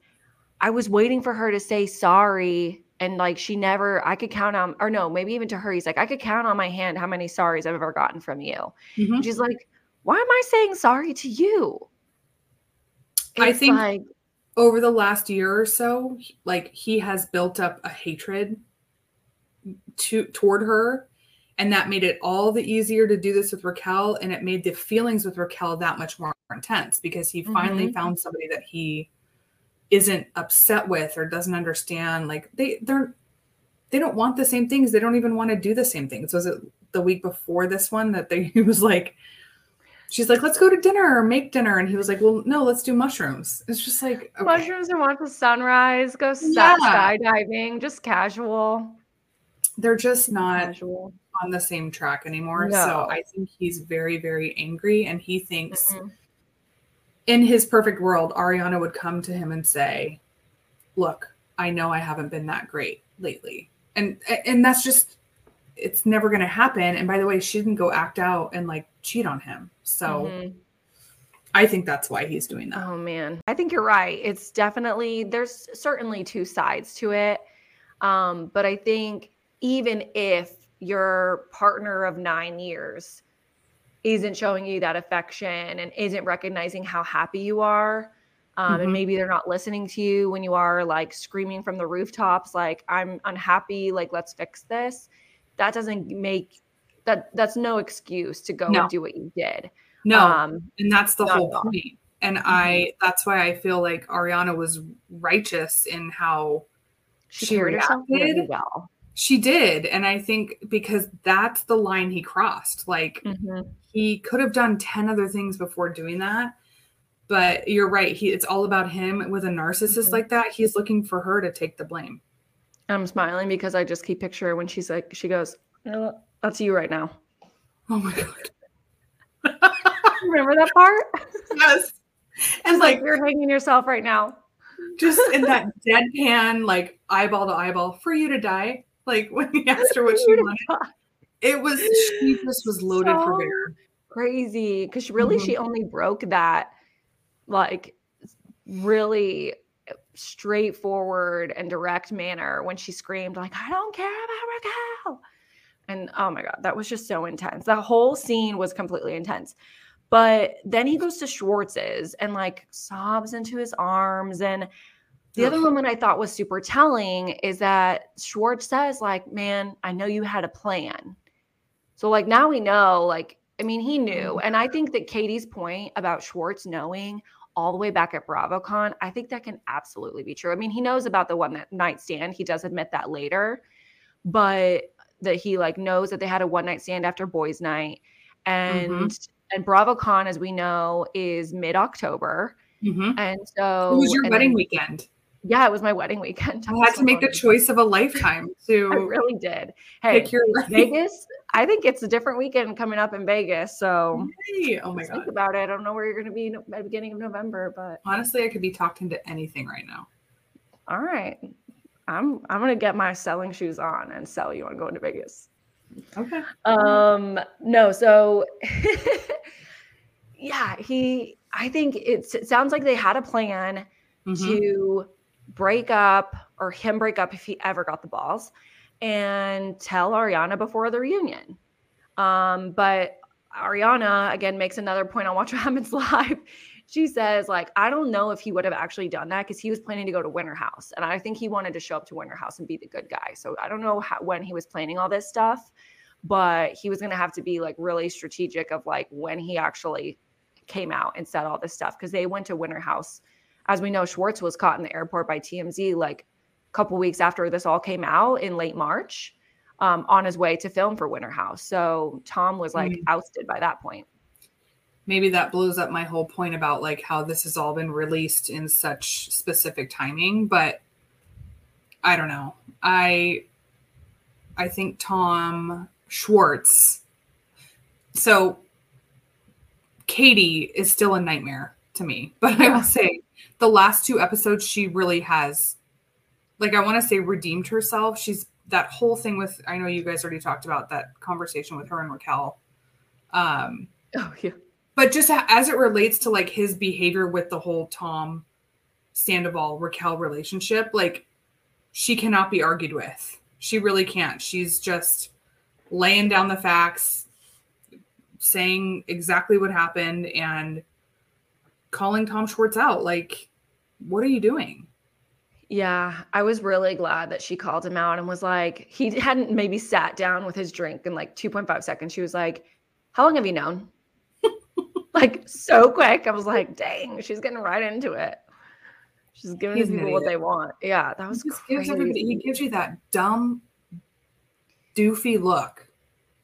I was waiting for her to say sorry and like she never i could count on or no maybe even to her he's like i could count on my hand how many sorries i've ever gotten from you mm-hmm. she's like why am i saying sorry to you it's i think like, over the last year or so like he has built up a hatred to toward her and that made it all the easier to do this with Raquel and it made the feelings with Raquel that much more intense because he finally mm-hmm. found somebody that he isn't upset with or doesn't understand like they they're they don't want the same things they don't even want to do the same things was it the week before this one that they <laughs> he was like she's like let's go to dinner or make dinner and he was like well no let's do mushrooms it's just like okay. mushrooms and watch the sunrise go yeah. skydiving just casual they're just not casual. on the same track anymore no. so i think he's very very angry and he thinks mm-hmm in his perfect world, Ariana would come to him and say, "Look, I know I haven't been that great lately." And and that's just it's never going to happen. And by the way, she didn't go act out and like cheat on him. So mm-hmm. I think that's why he's doing that. Oh man. I think you're right. It's definitely there's certainly two sides to it. Um, but I think even if your partner of 9 years isn't showing you that affection and isn't recognizing how happy you are. Um, mm-hmm. And maybe they're not listening to you when you are like screaming from the rooftops, like, I'm unhappy, like, let's fix this. That doesn't make that, that's no excuse to go no. and do what you did. No. Um, and that's the whole point. And mm-hmm. I, that's why I feel like Ariana was righteous in how she, she reacted. Really well. She did. And I think because that's the line he crossed. Like, mm-hmm. he could have done 10 other things before doing that but you're right he it's all about him with a narcissist mm-hmm. like that he's looking for her to take the blame. I'm smiling because i just keep picture when she's like she goes that's you right now. Oh my god. <laughs> Remember that part? Yes. And like, like you're hanging yourself right now. just in that deadpan like eyeball to eyeball for you to die like when he <laughs> asked her what she wanted it was she just was loaded so for bear. Crazy. Because really mm-hmm. she only broke that like really straightforward and direct manner when she screamed, like, I don't care about Raquel. And oh my God, that was just so intense. The whole scene was completely intense. But then he goes to Schwartz's and like sobs into his arms. And the other woman I thought was super telling is that Schwartz says, like, man, I know you had a plan. So like now we know, like, I mean, he knew. Mm-hmm. And I think that Katie's point about Schwartz knowing all the way back at BravoCon, I think that can absolutely be true. I mean, he knows about the one night stand. He does admit that later, but that he like knows that they had a one night stand after boys' night. And mm-hmm. and BravoCon, as we know, is mid October. Mm-hmm. And so it was your wedding then, weekend. Yeah, it was my wedding weekend. <laughs> I had to make the choice of a lifetime <laughs> to I really did. Hey, Vegas, I think it's a different weekend coming up in Vegas. So hey, oh my god. Think about it. I don't know where you're gonna be at the beginning of November, but honestly, I could be talked into anything right now. All right. I'm I'm gonna get my selling shoes on and sell you on going to Vegas. Okay. Um no, so <laughs> yeah, he I think it sounds like they had a plan mm-hmm. to break up or him break up if he ever got the balls and tell Ariana before the reunion. Um, but Ariana again makes another point on Watch What Happens <laughs> Live. She says, like, I don't know if he would have actually done that because he was planning to go to Winter House. And I think he wanted to show up to Winter House and be the good guy. So I don't know how, when he was planning all this stuff, but he was going to have to be like really strategic of like when he actually came out and said all this stuff because they went to Winter House as we know, Schwartz was caught in the airport by TMZ like a couple weeks after this all came out in late March. um, on his way to film for Winter House. So Tom was like mm. ousted by that point. Maybe that blows up my whole point about like how this has all been released in such specific timing, but I don't know. I I think Tom Schwartz. So Katie is still a nightmare to me, <laughs> but I will say the last two episodes she really has like I want to say redeemed herself. She's that whole thing with I know you guys already talked about that conversation with her and Raquel. Um oh yeah. But just as it relates to like his behavior with the whole Tom Sandoval Raquel relationship, like she cannot be argued with. She really can't. She's just laying down the facts, saying exactly what happened and calling Tom Schwartz out. Like, what are you doing? Yeah, I was really glad that she called him out and was like, he hadn't maybe sat down with his drink in like 2.5 seconds. She was like, How long have you known? <laughs> like, so quick. I was like, Dang, she's getting right into it. She's giving He's people what they want. Yeah, that was he gives, everybody, he gives you that dumb, doofy look.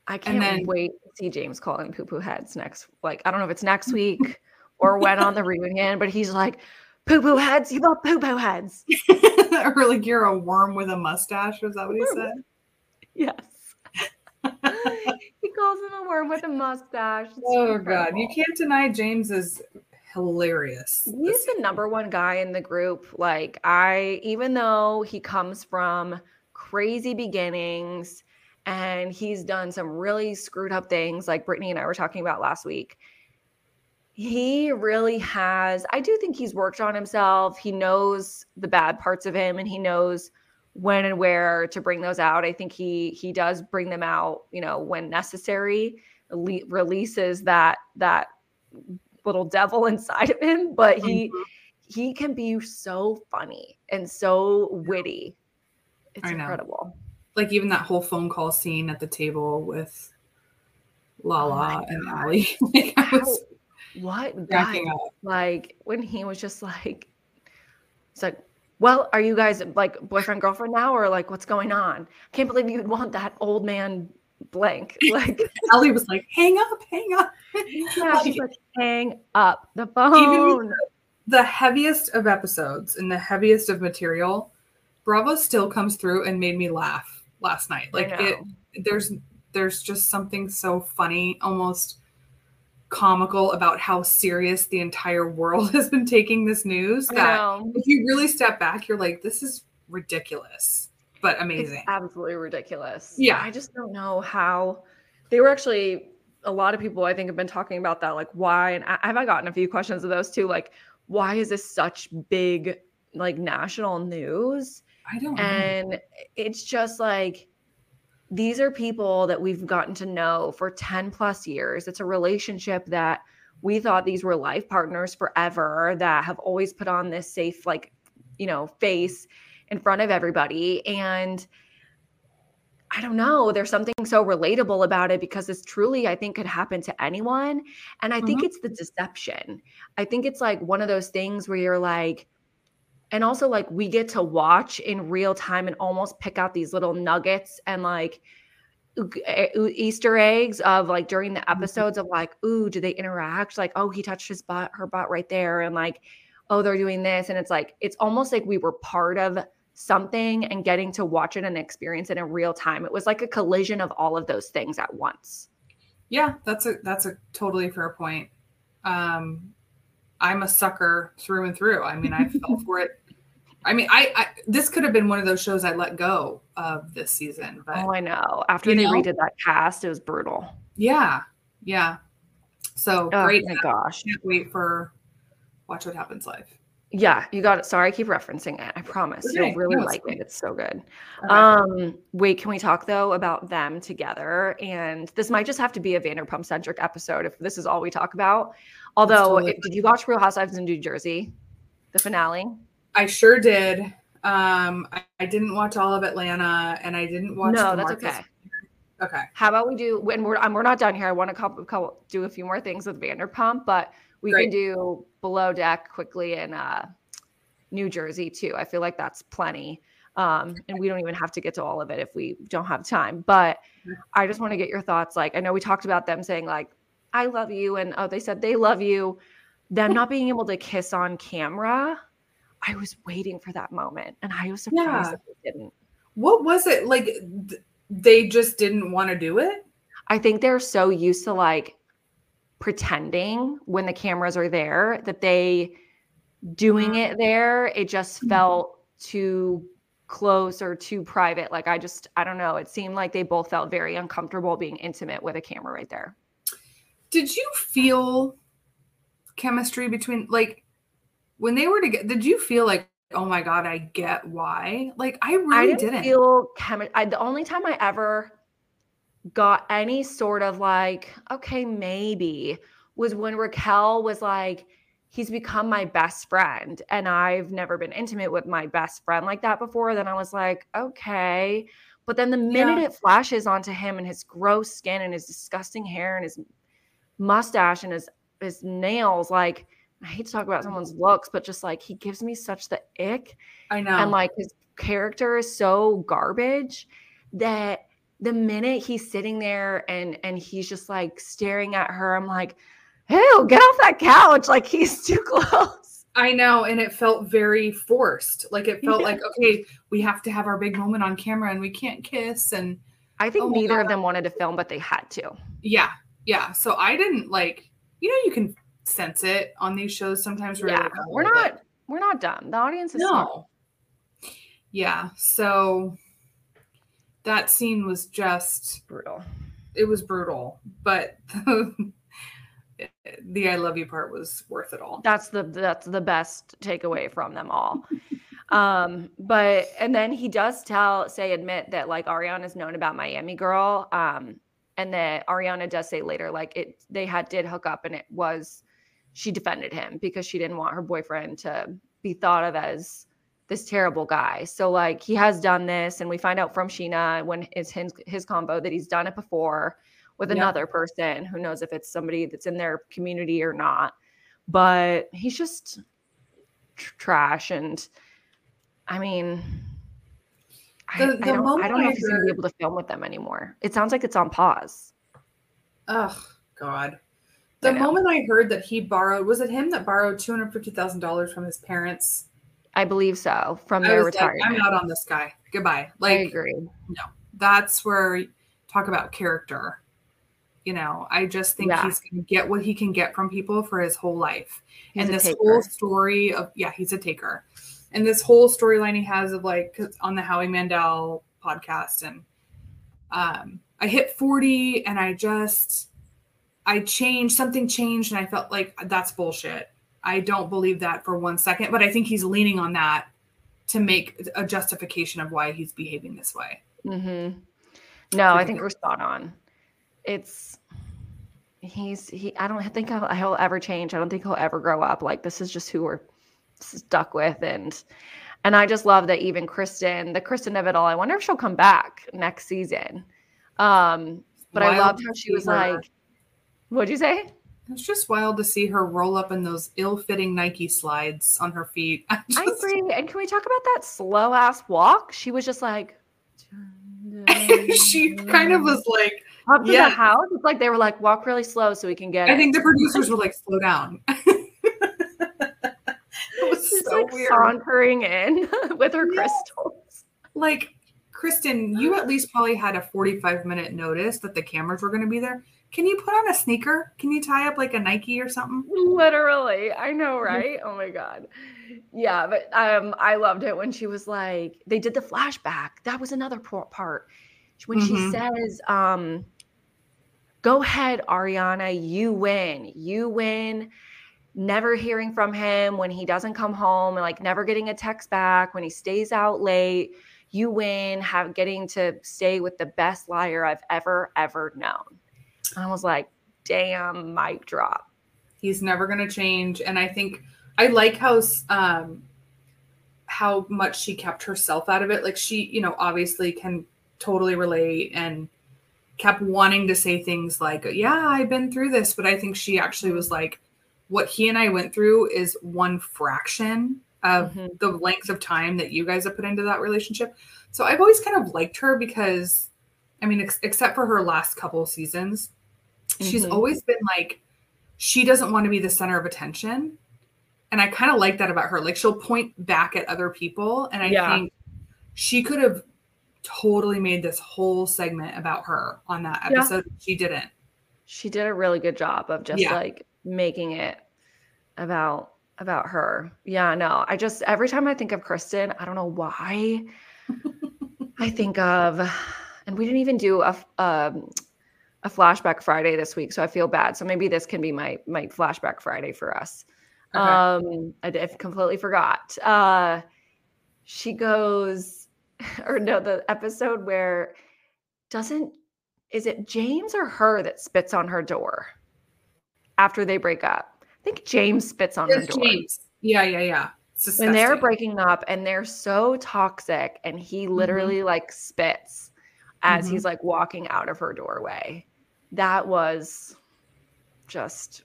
I can't then, wait to see James calling poo poo heads next. Like, I don't know if it's next week or when on the reunion, but he's like, poo poo heads, you love poo poo heads. <laughs> or like you're a worm with a mustache. Was that what he said? Yes. <laughs> he calls him a worm with a mustache. It's oh incredible. God. You can't deny James is hilarious. He's the number one guy in the group. Like, I, even though he comes from crazy beginnings and he's done some really screwed up things, like Brittany and I were talking about last week he really has i do think he's worked on himself. He knows the bad parts of him and he knows when and where to bring those out. I think he he does bring them out you know when necessary Le- releases that that little devil <laughs> inside of him but he mm-hmm. he can be so funny and so witty. It's incredible. Like even that whole phone call scene at the table with lala oh and ally <laughs> like I was, what guy? Like when he was just like, it's like, well, are you guys like boyfriend girlfriend now, or like what's going on? I Can't believe you'd want that old man blank. <laughs> Like <laughs> Ally was like, hang up, hang up. Yeah, she's like, hang up the phone. the heaviest of episodes and the heaviest of material, Bravo still comes through and made me laugh last night. Like it, there's there's just something so funny, almost comical about how serious the entire world <laughs> has been taking this news that if you really step back you're like this is ridiculous but amazing it's absolutely ridiculous yeah i just don't know how they were actually a lot of people i think have been talking about that like why and I, have i gotten a few questions of those too like why is this such big like national news i don't know. and know. it's just like these are people that we've gotten to know for 10 plus years. It's a relationship that we thought these were life partners forever that have always put on this safe, like, you know, face in front of everybody. And I don't know, there's something so relatable about it because this truly, I think, could happen to anyone. And I mm-hmm. think it's the deception. I think it's like one of those things where you're like, and also like we get to watch in real time and almost pick out these little nuggets and like Easter eggs of like during the mm-hmm. episodes of like, ooh, do they interact? Like, oh, he touched his butt, her butt right there, and like, oh, they're doing this, and it's like it's almost like we were part of something and getting to watch it and experience it in real time. It was like a collision of all of those things at once. Yeah, that's a that's a totally fair point. Um, I'm a sucker through and through. I mean, I <laughs> fell for it I mean, I, I, this could have been one of those shows I let go of this season. But oh, I know. After they know? redid that cast, it was brutal. Yeah, yeah. So oh, great. My gosh, can't wait for Watch What Happens Live. Yeah, you got it. Sorry, I keep referencing it. I promise okay. you'll really no, like it. It's so good. Um, wait, can we talk though about them together? And this might just have to be a Vanderpump centric episode if this is all we talk about. Although, totally did you watch Real Housewives in New Jersey, the finale? I sure did. Um, I, I, didn't watch all of Atlanta, and I didn't watch. No, that's okay. Okay. How about we do when we're um, we're not done here? I want to couple, couple, do a few more things with Vanderpump, but we Great. can do Below Deck quickly in uh, New Jersey too. I feel like that's plenty. Um, and we don't even have to get to all of it if we don't have time. But I just want to get your thoughts. Like, I know we talked about them saying, like, I love you. And oh, they said they love you. Them not being able to kiss on camera. I was waiting for that moment and I was surprised yeah. they didn't. What was it? Like, th- they just didn't want to do it? I think they're so used to like pretending when the cameras are there that they doing mm-hmm. it there, it just mm-hmm. felt too close or too private. Like I just, I don't know. It seemed like they both felt very uncomfortable being intimate with a camera right there. Did you feel chemistry between like when they were together? Did you feel like, oh my god, I get why? Like I really I didn't, didn't. feel chemistry. The only time I ever got any sort of like, okay, maybe was when Raquel was like, he's become my best friend. And I've never been intimate with my best friend like that before. Then I was like, okay. But then the minute yeah. it flashes onto him and his gross skin and his disgusting hair and his mustache and his his nails, like I hate to talk about someone's looks, but just like he gives me such the ick. I know. And like his character is so garbage that the minute he's sitting there and and he's just like staring at her, I'm like, ew, get off that couch. Like he's too <laughs> close. I know. And it felt very forced. Like it felt yeah. like, okay, we have to have our big moment on camera and we can't kiss. And I think oh neither of them wanted to film, but they had to. Yeah. Yeah. So I didn't like, you know, you can sense it on these shows sometimes. yeah. Oh, we're not, we're not dumb. The audience is no. Smart. Yeah. So that scene was just brutal. It was brutal, but the, <laughs> the I love you part was worth it all. That's the that's the best takeaway from them all. um, but and then he does tell say admit that like Ariana's known about Miami Girl. Um, and that Ariana does say later like it they had did hook up and it was she defended him because she didn't want her boyfriend to be thought of as this terrible guy. So like he has done this, and we find out from Scheana when it's his his combo that he's done it before with another person who knows if it's somebody that's in their community or not. But he's just tr- trash. And I mean, the, I, the I, don't, I don't know if he's going to be able to film with them anymore. It sounds like it's on pause. Oh, God. The moment I heard that he borrowed, was it him that borrowed $250,000 from his parents? I believe so, from their retirement. Like, I'm not on this guy. Goodbye. Like, I agree. No, that's where talk about character you know, I just think yeah. he's going to get what he can get from people for his whole life. He's and this taker. whole story of, yeah, he's a taker. And this whole storyline he has of like on the Howie Mandel podcast. And um, I hit 40 and I just, I changed, something changed. And I felt like that's bullshit. I don't believe that for one second, but I think he's leaning on that to make a justification of why he's behaving this way. Mm-hmm. No, I think we're spot on it's he's he i don't think he'll, he'll ever change i don't think he'll ever grow up like this is just who we're stuck with and and i just love that even kristen the kristen of it all i wonder if she'll come back next season um but wild i loved how she was her. like what'd you say it's just wild to see her roll up in those ill-fitting Nike slides on her feet. <laughs> I, just... I agree. And can we talk about that slow ass walk? She was just like, <laughs> she kind of was like, up to yeah. the house. It's like they were like, walk really slow so we can get. I it. think the producers were like, slow down. <laughs> it was She's so like weird. sauntering in with her yes. crystals. Like, Kristen, you at least probably had a 45 minute notice that the cameras were going to be there. Can you put on a sneaker? Can you tie up like a Nike or something? Literally. I know, right? oh my God. Yeah, but um I loved it when she was like, they did the flashback. That was another part. When mm-hmm. she says, um, go ahead, Ariana, you win. You win. Never hearing from him when he doesn't come home and like never getting a text back when he stays out late. You win, have getting to stay with the best liar I've ever, ever known. And I was like, damn, mic drop. He's never gonna change. And I think I like how um how much she kept herself out of it. Like she, you know, obviously can totally relate and kept wanting to say things like, Yeah, I've been through this. But I think she actually was like, What he and I went through is one fraction of mm-hmm. the length of time that you guys have put into that relationship. So I've always kind of liked her because, I mean, ex- except for her last couple seasons, mm-hmm. she's always been like, she doesn't want to be the center of attention. And I kind of like that about her. Like she'll point back at other people. And I yeah. think she could have totally made this whole segment about her on that episode. Yeah. She didn't. She did a really good job of just yeah. like making it about about her. Yeah, no. I just every time I think of Kristen, I don't know why <laughs> I think of and we didn't even do a um, a flashback Friday this week, so I feel bad. So maybe this can be my my flashback Friday for us. Okay. Um I, I completely forgot. Uh she goes <laughs> or no, the episode where doesn't is it James or her that spits on her door after they break up? I think James spits on it's her door. James. Yeah, yeah, yeah. When they're breaking up and they're so toxic, and he mm-hmm. literally mm-hmm. like spits as mm-hmm. he's like walking out of her doorway. That was just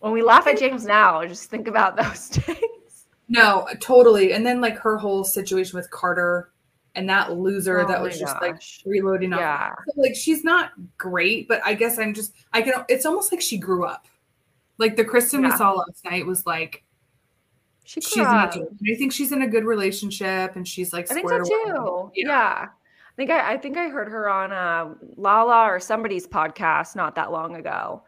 when we laugh at James now, just think about <laughs> those days. No, totally. And then like her whole situation with Carter and that loser oh that was just gosh. like reloading up. yeah. So, like she's not great, but I guess I'm just I can it's almost like she grew up. Like the Kristen yeah. we saw last night was like she she's up. in a, I think she's in a good relationship and she's like I think so too. Yeah. yeah. I think I, I think I heard her on uh, Lala or somebody's podcast not that long ago.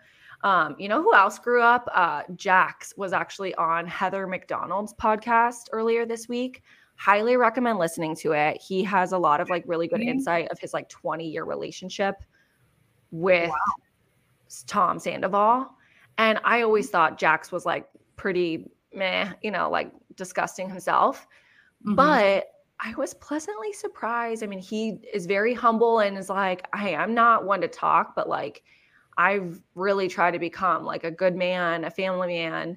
Um, you know who else grew up? Uh, Jax was actually on Heather McDonald's podcast earlier this week highly recommend listening to it. He has a lot of like really good mm-hmm. insight of his like 20 year relationship with wow. Tom Sandoval. And I always thought Jax was like pretty meh, you know, like disgusting himself. Mm-hmm. But I was pleasantly surprised. I mean, he is very humble and is like, hey, I'm not one to talk, but like, I've really tried to become like a good man, a family man.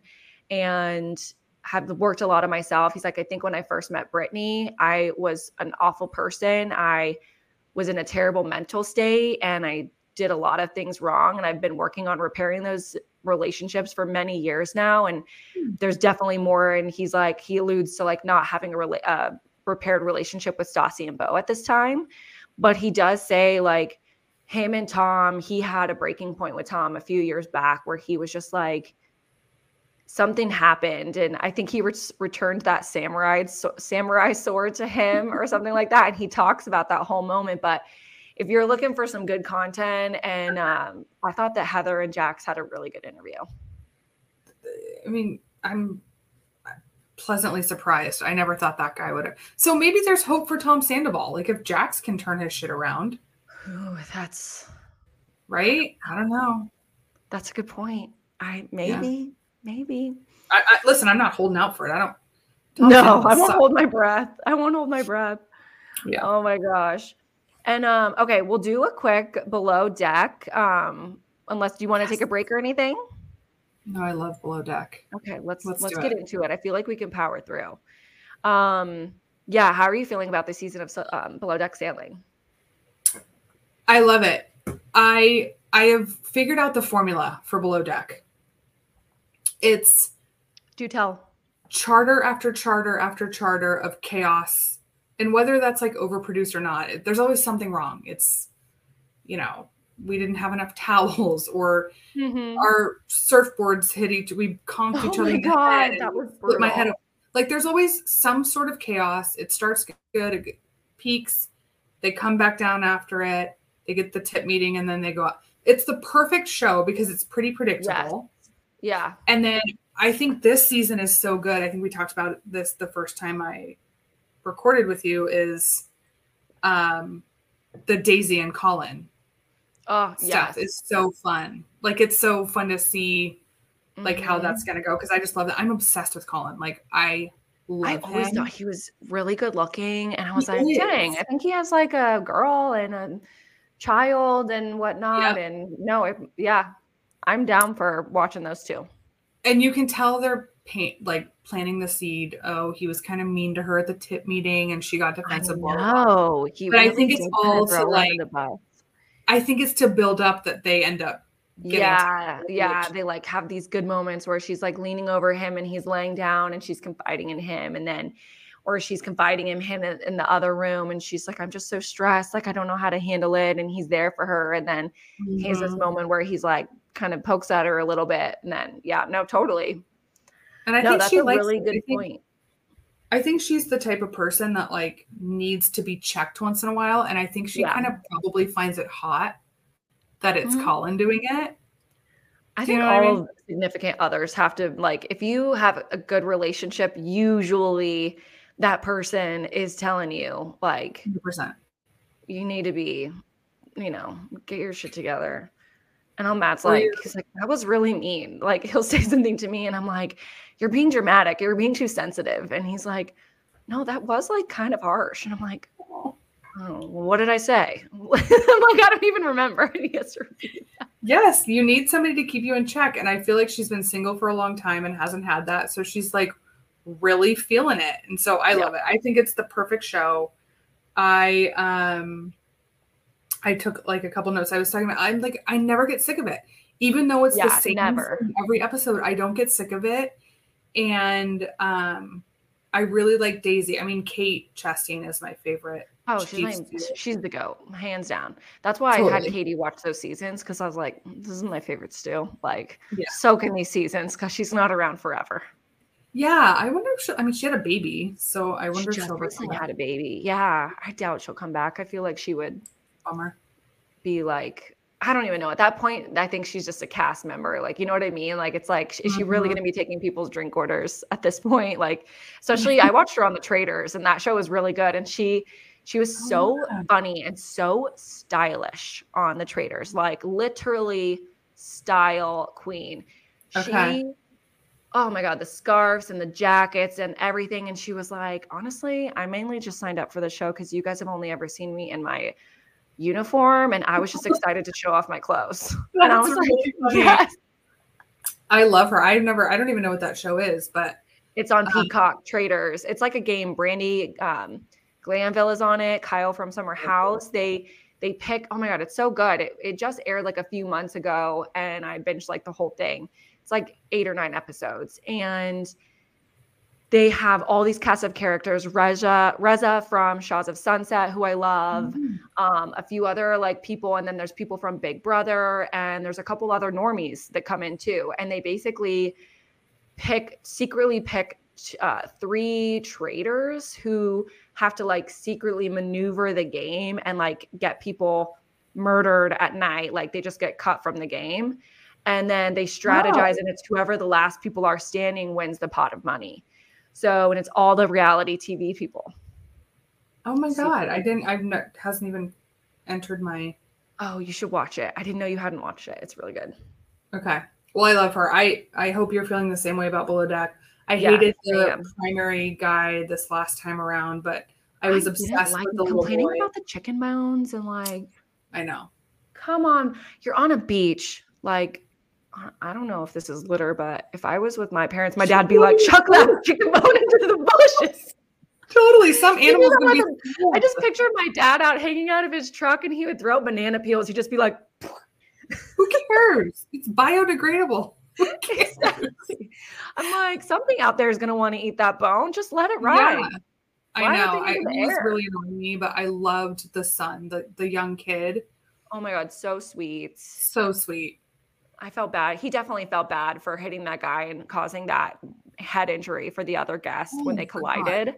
And have worked a lot of myself. He's like, I think when I first met Brittany, I was an awful person. I was in a terrible mental state and I did a lot of things wrong. And I've been working on repairing those relationships for many years now. And hmm. there's definitely more. And he's like, he alludes to like not having a rela- uh, repaired relationship with Stassi and Beau at this time. But he does say, like, him and Tom, he had a breaking point with Tom a few years back where he was just like, something happened and i think he re- returned that samurai so- samurai sword to him or something like that and he talks about that whole moment but if you're looking for some good content and um, i thought that heather and jax had a really good interview i mean i'm pleasantly surprised i never thought that guy would have so maybe there's hope for tom sandoval like if jax can turn his shit around Ooh, that's right i don't know that's a good point i maybe yeah maybe. I, I, listen, I'm not holding out for it. I don't. don't no, I won't hold my breath. I won't hold my breath. Yeah. Oh my gosh. And um, okay, we'll do a quick below deck. Um, unless do you want to yes. take a break or anything? No, I love below deck. Okay, let's let's, let's get it. into it. I feel like we can power through. Um, yeah, how are you feeling about the season of um, below deck sailing? I love it. I I have figured out the formula for below deck it's do tell charter after charter after charter of chaos and whether that's like overproduced or not there's always something wrong it's you know we didn't have enough towels or mm-hmm. our surfboards hit each we conked oh each other the God, that was brutal. my head up. like there's always some sort of chaos it starts good it peaks they come back down after it they get the tip meeting and then they go up it's the perfect show because it's pretty predictable yeah. And then I think this season is so good. I think we talked about this the first time I recorded with you is um the Daisy and Colin oh, stuff yes. is so fun. Like it's so fun to see like mm-hmm. how that's gonna go because I just love that. I'm obsessed with Colin. Like I I always him. thought he was really good looking, and I was he like, is. dang, I think he has like a girl and a child and whatnot. Yep. And no, it, yeah, I'm down for watching those two. And you can tell they're paint like planting the seed. Oh, he was kind of mean to her at the tip meeting, and she got defensive. No, but really I think it's all to like. I think it's to build up that they end up yeah yeah they like have these good moments where she's like leaning over him and he's laying down and she's confiding in him and then or she's confiding in him in, in the other room and she's like i'm just so stressed like i don't know how to handle it and he's there for her and then mm-hmm. he has this mm-hmm. moment where he's like kind of pokes at her a little bit and then yeah no totally and i no, think that's she a really good think, point I think she's the type of person that like needs to be checked once in a while. And I think she yeah. kind of probably finds it hot that it's mm-hmm. Colin doing it. I think all I mean? significant others have to like if you have a good relationship, usually that person is telling you like 100%. you need to be, you know, get your shit together. And I'm Matt's like, he's like, that was really mean. Like he'll <laughs> say something to me and I'm like, you're being dramatic. You're being too sensitive. And he's like, no, that was like kind of harsh. And I'm like, oh, what did I say? I'm <laughs> like, I don't even remember. <laughs> yes, you need somebody to keep you in check. And I feel like she's been single for a long time and hasn't had that. So she's like really feeling it. And so I love it. I think it's the perfect show. I um I took like a couple notes. I was talking about I'm like I never get sick of it. Even though it's yeah, the same never. every episode, I don't get sick of it and um, I really like Daisy. I mean, Kate Chastain is my favorite. Oh, she's my, she's the goat, hands down. That's why totally. I had Katie watch those seasons because I was like, this is my favorite stew. Like, yeah. soaking these seasons because she's not around forever. Yeah, I wonder if she. I mean, she had a baby, so I wonder she if she'll recently had a baby. Yeah, I doubt she'll come back. I feel like she would. Bummer. Be like I don't even know. At that point, I think she's just a cast member. Like, you know what I mean? Like, it's like, is she really mm-hmm. going to be taking people's drink orders <laughs> at this point? Like, especially I <laughs> watched her on The Traitors, and that show was really good. And she, she was so oh, funny and so stylish on The Traitors, like literally style queen. Okay. She, oh my god, the scarves and the jackets and everything. And she was like, honestly, I mainly just signed up for the show because you guys have only ever seen me in my uniform and I was just <laughs> excited to show off my clothes. <laughs> and I was really like, funny. yes. I love her. I've never, I don't even know what that show is, but it's on um, Peacock Traitors. It's like a game. Brandi um, Glanville is on it. Kyle from Summer House. They they pick. Oh my god, it's so good. It, it just aired like a few months ago, and I binged like the whole thing. It's like eight or nine episodes, and they have all these cast of characters reza reza from shahs of sunset who i love mm-hmm. um, a few other like people and then there's people from big brother and there's a couple other normies that come in too and they basically pick secretly pick uh, three traitors who have to like secretly maneuver the game and like get people murdered at night like they just get cut from the game and then they strategize and it's whoever the last people are standing wins the pot of money so, and it's all the reality TV people. Oh my god, I didn't. I've not hasn't even entered my. Oh, you should watch it. I didn't know you hadn't watched it. It's really good. Okay. Well, I love her. I I hope you're feeling the same way about Below Deck. I yeah, hated the I primary guy this last time around, but I was I obsessed like with the complaining about the chicken bones and like. I know. Come on, you're on a beach. Like I don't know if this is litter, but if I was with my parents, my dad'd be like, chuck that <laughs> <laughs> chicken bone into the bushes. Totally. Some animals. Be- I just pictured my dad out hanging out of his truck and he would throw banana peels. He'd just be like, Who cares? It's biodegradable. <laughs> exactly. I'm like, something out there is going to want to eat that bone. Just let it ride. Yeah, I know. I, it was really annoying me, but I loved the son, the, the young kid. Oh my God. So sweet. So sweet. I felt bad. He definitely felt bad for hitting that guy and causing that head injury for the other guest oh, when they collided.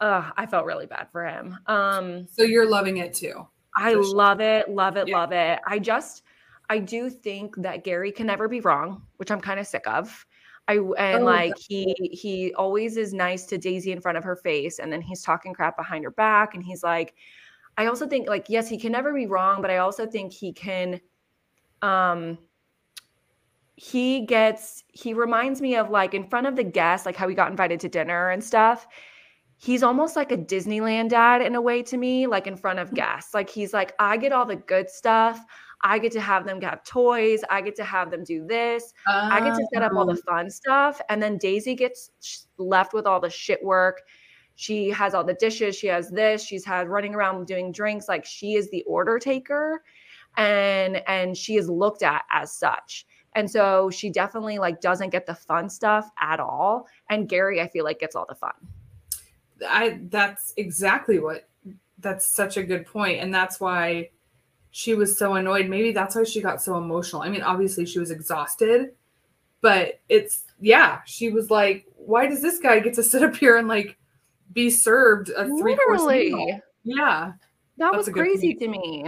Uh, I felt really bad for him. Um, so you're loving it too. I sure. love it, love it, yeah. love it. I just, I do think that Gary can never be wrong, which I'm kind of sick of. I and oh, like he he always is nice to Daisy in front of her face, and then he's talking crap behind her back, and he's like, I also think like yes, he can never be wrong, but I also think he can, um, he gets he reminds me of like in front of the guests like how he got invited to dinner and stuff he's almost like a disneyland dad in a way to me like in front of <laughs> guests. Like he's like i get all the good stuff. I get to have them have toys. I get to have them do this. Uh, i get to set up all the oh. fun stuff. And then daisy gets left with all the shit work. She has all the dishes. She has this. She's had running around doing drinks. Like she is the order taker and and she is looked at as such. And so she definitely like doesn't get the fun stuff at all. And Gary, I feel like gets all the fun. I that's exactly what that's such a good point. And that's why she was so annoyed. Maybe that's why she got so emotional. I mean, obviously she was exhausted, but it's yeah, she was like, why does this guy get to sit up here and like be served a three course meal? Yeah. That was crazy to me.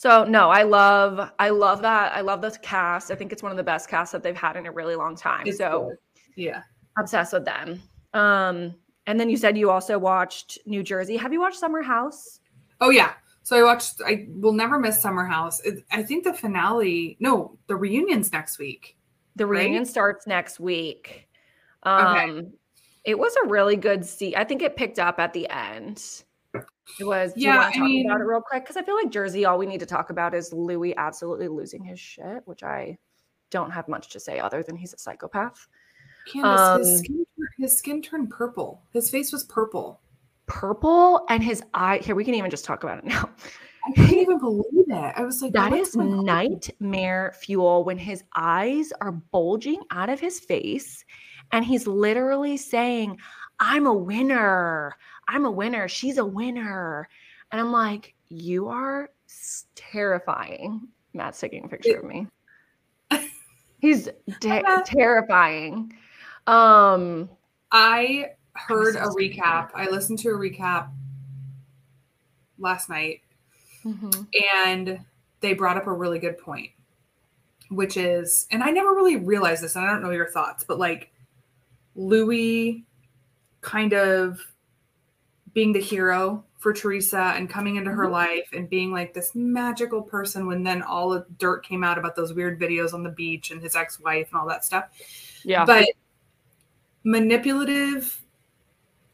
So no, I love I love that. I love this cast. I think it's one of the best casts that they've had in a really long time. It's so good. yeah. Obsessed with them. Um and then you said you also watched New Jersey. Have you watched Summer House? Oh yeah. So I watched. I will never miss Summer House. It, I think the finale. No, the reunion's next week. The reunion right? starts next week. Um, okay. It was a really good see. I think it picked up at the end. It was. Yeah, you want to talk I mean, about it real quick? Because I feel like Jersey. All we need to talk about is Luis absolutely losing his shit, which I don't have much to say other than he's a psychopath. Candace, um, his, skin, his skin turned purple. His face was purple. Purple and his eye. Here, we can even just talk about it <laughs> now. I can't even believe it. I was like, that is nightmare fuel when his eyes are bulging out of his face and he's literally saying, I'm a winner. I'm a winner. She's a winner. And I'm like, you are terrifying. Matt's taking a picture of me. <laughs> He's de- terrifying. Um, I heard a recap. I listened to a recap last night, mm-hmm. and they brought up a really good point, which is, and I never really realized this, and I don't know your thoughts, but like Luis kind of being the hero for Teresa and coming into her mm-hmm. life and being like this magical person when then all the dirt came out about those weird videos on the beach and his ex-wife and all that stuff. Yeah. But manipulative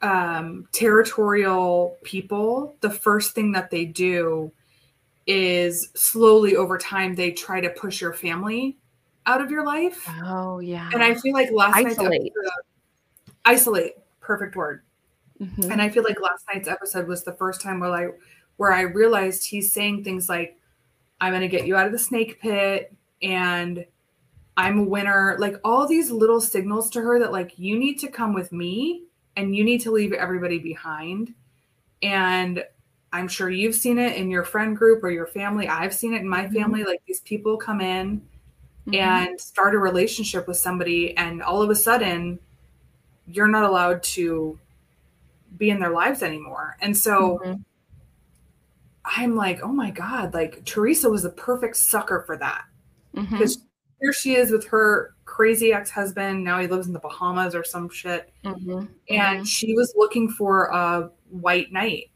um, territorial people, the first thing that they do is slowly over time they try to push your family out of your life. Oh yeah. And I feel like last isolate. night's episode, isolate, perfect word. Mm-hmm. And I feel like last night's episode was the first time where I where I realized he's saying things like, I'm gonna get you out of the snake pit and I'm a winner. Like all these little signals to her that like you need to come with me and you need to leave everybody behind. And I'm sure you've seen it in your friend group or your family. I've seen it in my mm-hmm. family. Like these people come in mm-hmm. and start a relationship with somebody, and all of a sudden, you're not allowed to be in their lives anymore. And so mm-hmm. I'm like, oh my God, like Teresa was the perfect sucker for that. Because mm-hmm. here she is with her crazy ex-husband. Now he lives in the Bahamas or some shit. Mm-hmm. And mm-hmm. she was looking for a white knight.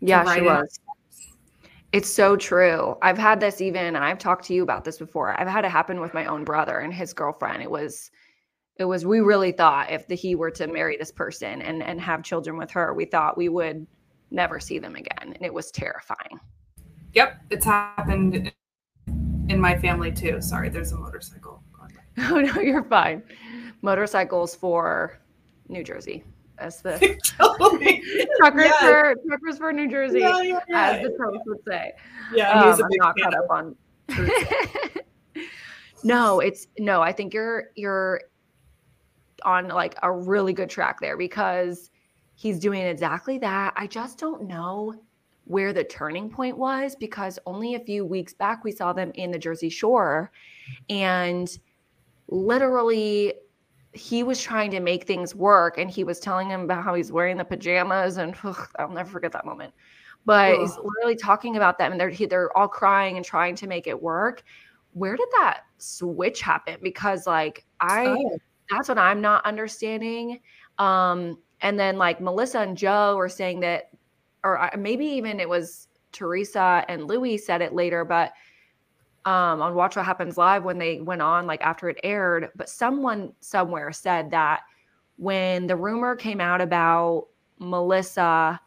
Yeah, she was. It's so true. I've had this even, and I've talked to you about this before. I've had it happen with my own brother and his girlfriend. It was, it was. We really thought if the, he were to marry this person and and have children with her, we thought we would never see them again, and it was terrifying. Yep, it's happened in my family too. Sorry, there's a motorcycle. <laughs> Oh no, you're fine. Motorcycles for New Jersey. As the <laughs> <laughs> truckers yeah. for truckers for New Jersey, yeah, as the pros would say. Yeah, um, I'm not caught up on. no, it's no. I think you're you're on like a really good track there because he's doing exactly that. I just don't know where the turning point was because only a few weeks back we saw them in the Jersey Shore and literally he was trying to make things work and he was telling him about how he's wearing the pajamas and ugh, I'll never forget that moment. But ugh. he's literally talking about them and they're they're all crying and trying to make it work. Where did that switch happen? Because like I oh. That's what I'm not understanding. Um and then like Melissa and Joe were saying that or maybe even it was Teresa and Luis said it later, but um, on Watch What Happens Live when they went on, like after it aired, but someone somewhere said that when the rumor came out about Melissa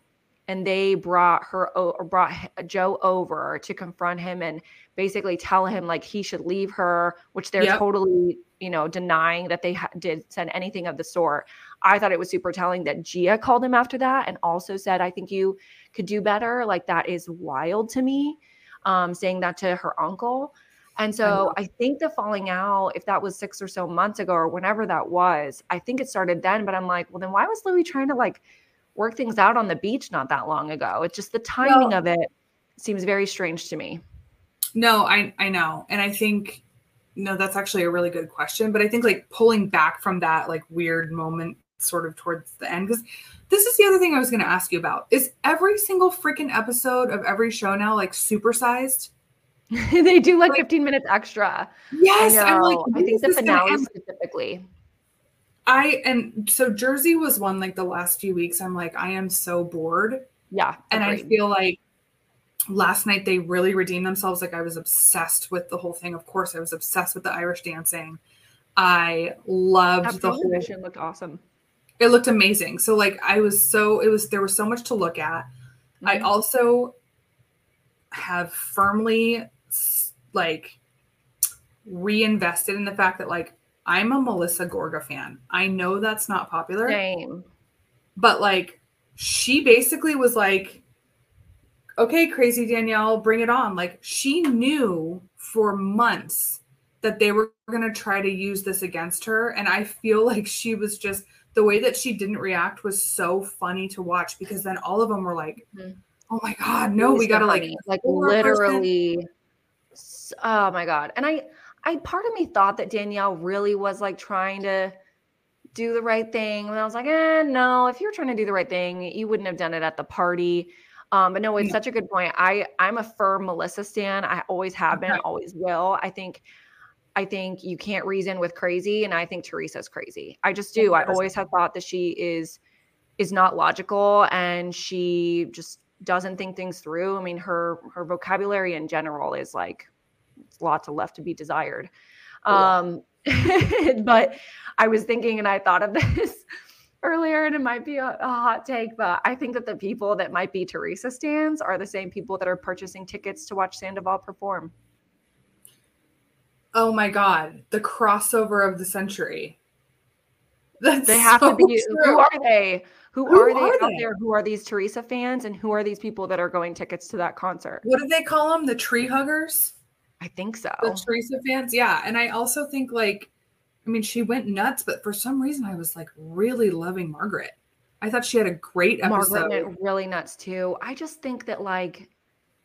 and they brought her or brought Joe over to confront him and basically tell him like he should leave her, which they're yep. totally, you know, denying that they ha- did send anything of the sort. I thought it was super telling that Gia called him after that and also said, I think you could do better. Like that is wild to me. um, saying that to her uncle. And so I, I, think the falling out, if that was six or so months ago or whenever that was, I think it started then. But I'm like, well, then why was Luis trying to like work things out on the beach not that long ago? It's just the timing well, of it seems very strange to me. No, I I know. And I think no, that's actually a really good question. But I think like pulling back from that like weird moment sort of towards the end, because this is the other thing I was gonna ask you about. Is every single freaking episode of every show now like supersized? <laughs> they do like, like, 15 minutes extra. Yes, I am like, I think the finale specifically. I and so Jersey was one like the last few weeks. I'm like, I am so bored. Yeah. And agreed. I feel like last night they really redeemed themselves. Like I was obsessed with the whole thing. Of course, I was obsessed with the Irish dancing. I loved that the whole mission looked awesome. It looked amazing. So like I was so it was there was so much to look at. Mm-hmm. I also have firmly like reinvested in the fact that like I'm a Melissa Gorga fan. I know that's not popular. Same. But like she basically was like okay, crazy Danielle, bring it on. Like she knew for months that they were going to try to use this against her. And I feel <laughs> like she was just the way that she didn't react was so funny to watch because then all of them were like, mm-hmm. oh my God, no, we got to like, like literally. Oh my God. And I, I, part of me thought that Danielle really was like trying to do the right thing. And I was like, eh, no, if you're trying to do the right thing, you wouldn't have done it at the party. Um, but no, it's such a good point. I I'm a firm Melissa stan. I always have been, okay. always will. I think I think you can't reason with crazy, and I think Teresa's crazy. I just do. I always have thought that she is is not logical and she just doesn't think things through. I mean, her her vocabulary in general is like lots of left to be desired. Um, <laughs> but I was thinking, and I thought of <laughs> this earlier, and it might be a, a, hot take, but I think that the people that might be Teresa stands are the same people that are purchasing tickets to watch Sandoval perform. Oh my God, the crossover of the century. <laughs> That's they have so to be. True. Who are they? Who, who are they are out they? there? Who are these Teresa fans, and who are these people that are going tickets to that concert? What do they call them? The tree huggers. I think so. The Teresa fans, yeah, and I also think like I mean, she went nuts, but for some reason, I was like really loving Margaret. I thought she had a great episode. Margaret went really nuts too. I just think that like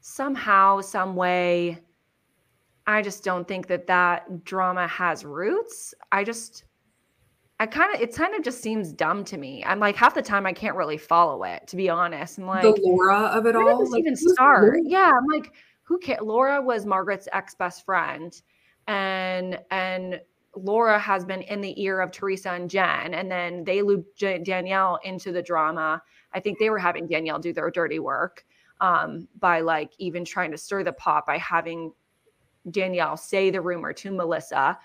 somehow, some way, I just don't think that that drama has roots. I just, I kind of, it kind of just seems dumb to me. I'm like half the time I can't really follow it, to be honest. I'm like the Laura of it all. Like, even start? Yeah, I'm like, who cares? Laura was Margaret's ex best friend, and and Laura has been in the ear of Teresa and Jen, and then they looped Danielle into the drama. I think they were having Danielle do their dirty work um, by like even trying to stir the pot by having Danielle say the rumor to Melissa.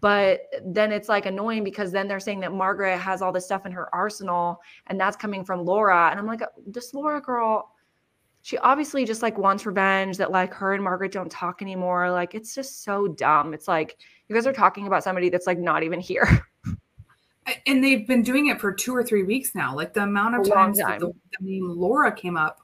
But then it's like annoying because then they're saying that Margaret has all this stuff in her arsenal, and that's coming from Laura. And I'm like, this Laura girl, she obviously just like wants revenge that like her and Margaret don't talk anymore. Like it's just so dumb. It's like you guys are talking about somebody that's like not even here. <laughs> And they've been doing it for two or three weeks now. Like the amount of times time. that the, the name Laura came up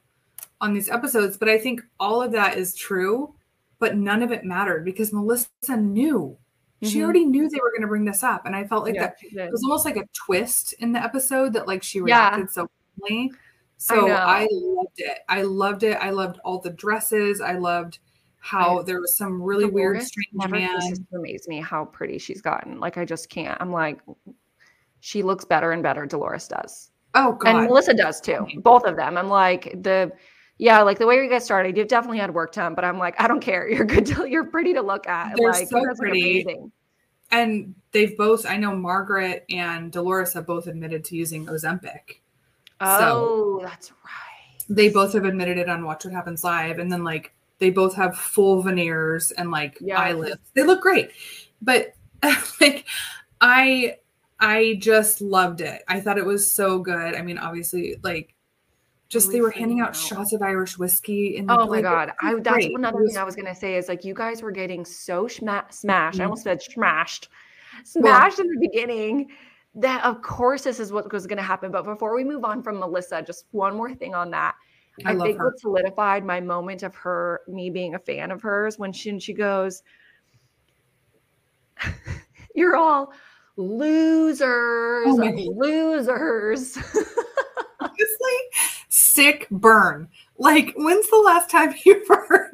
on these episodes. But I think all of that is true, but none of it mattered because Melissa knew. Mm-hmm. She already knew they were going to bring this up. And I felt like yeah, that it was almost like a twist in the episode that like she reacted yeah. so quickly. So I, I, loved it. I loved it. I loved all the dresses. I loved how there was some really weird strange man. Amazes me how pretty she's gotten. Like I just can't. I'm like, she looks better and better. Dolores does. Oh god. And Melissa does too. Both of them. I'm like the yeah, like the way you guys started, you've definitely had work done, but I'm like, I don't care. <laughs> You're good to you're pretty to look at. They're like so pretty. Amazing. And they've both, I know Margaret and Dolores have both admitted to using Ozempic. Oh, so that's right. They both have admitted it on Watch What Happens Live, and then like they both have full veneers and like yeah. eyelids. They look great, but <laughs> like I I just loved it. I thought it was so good. I mean, obviously, like just they were handing out, shots of Irish whiskey. In the, oh my god, I that's great. another was, thing I was gonna say is like you guys were getting so smashed. Mm-hmm. I almost said smashed, smashed well, in the beginning that of course this is what was going to happen but before we move on from melissa just one more thing on that I, I think her. what solidified my moment of her, me being a fan of hers, when she, and she goes, <laughs> You're all losers, oh <laughs> losers. Honestly, sick burn. Like, when's the last time <laughs> you've heard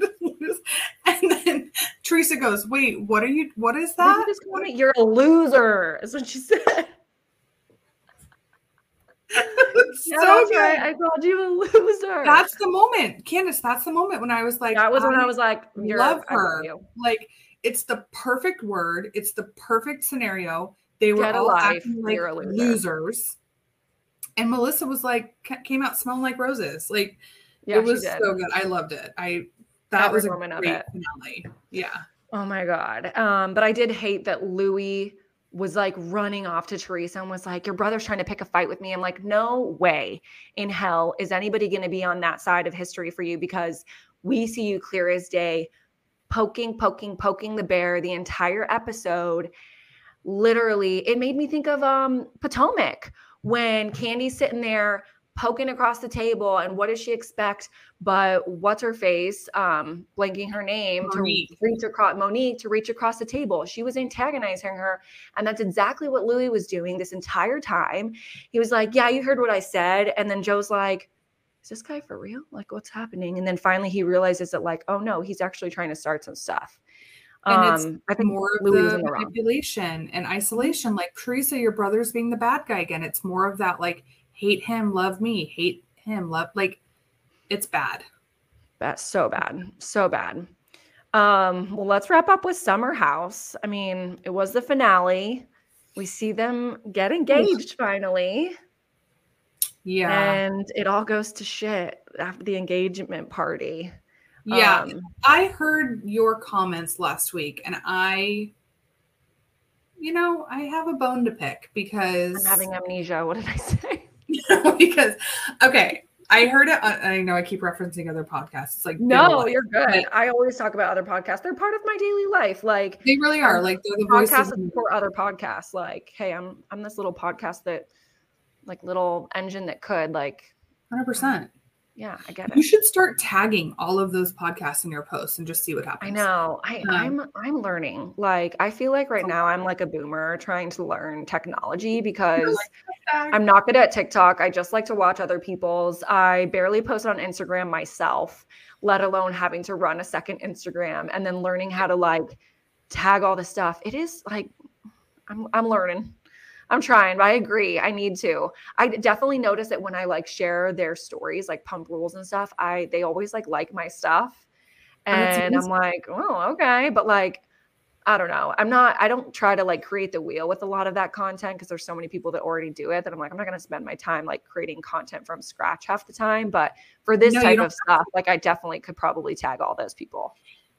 And then Teresa goes, Wait, what are you? What is that? You're a loser, is what she said. So good. Right. I called you a loser. <laughs> That's the moment, Candace. That's the moment when I was like, that was when I was like, love her. Like, it's the perfect word. It's the perfect scenario. They were all acting like loser. losers, and Melissa was like, came out smelling like roses. Like, yeah, it was so good. I loved it. I that, that was a great finale. Yeah. Oh my god. Um, but I did hate that Luis was like running off to Teresa and was like, Your brother's trying to pick a fight with me. I'm like, No way in hell is anybody going to be on that side of history for you because we see you clear as day, poking, poking, poking the bear the entire episode. Literally, it made me think of um Potomac when Candy's sitting there poking across the table and what does she expect but what's her face um blanking her name Monique. to reach across Monique to reach across the table she was antagonizing her and that's exactly what Luis was doing this entire time he was like yeah you heard what I said and then Joe's like is this guy for real like what's happening and then finally he realizes that like oh no he's actually trying to start some stuff and it's um, I think more of Luis the manipulation and isolation. Like Teresa, your brother's being the bad guy again. It's more of that like hate him, love me, hate him, love like it's bad. That's so bad. So bad. Um, well, let's wrap up with Summer House. I mean, it was the finale. We see them get engaged finally. Yeah. And it all goes to shit after the engagement party. Yeah. Um, I heard your comments last week and I you know, I have a bone to pick because I'm having amnesia. What did I <laughs> say? <laughs> because okay, I heard it. I know I keep referencing other podcasts. It's like no, you're good. I always talk about other podcasts. They're part of my daily life. Like they really are. Um, like they're the podcasts for other podcasts. Like, hey, I'm I'm this little podcast that, like, little engine that could like. Hundred percent yeah, I get it. You should start tagging all of those podcasts in your posts and just see what happens. I know. I, um, I'm I'm learning. Like I feel like right now I'm like a boomer trying to learn technology because like I'm not good at TikTok. I just like to watch other people's. I barely post on Instagram myself, let alone having to run a second Instagram and then learning how to like tag all the stuff. It is like I'm I'm learning. I'm trying, but I agree. I need to. I definitely notice that when I like share their stories, like pump rules and stuff, I they always like like my stuff. Oh, and I'm like, oh, okay. But like, I don't know. I'm not, I don't try to like create the wheel with a lot of that content because there's so many people that already do it that I'm like, I'm not going to spend my time like creating content from scratch half the time. But for this no, type of stuff, like I definitely could probably tag all those people.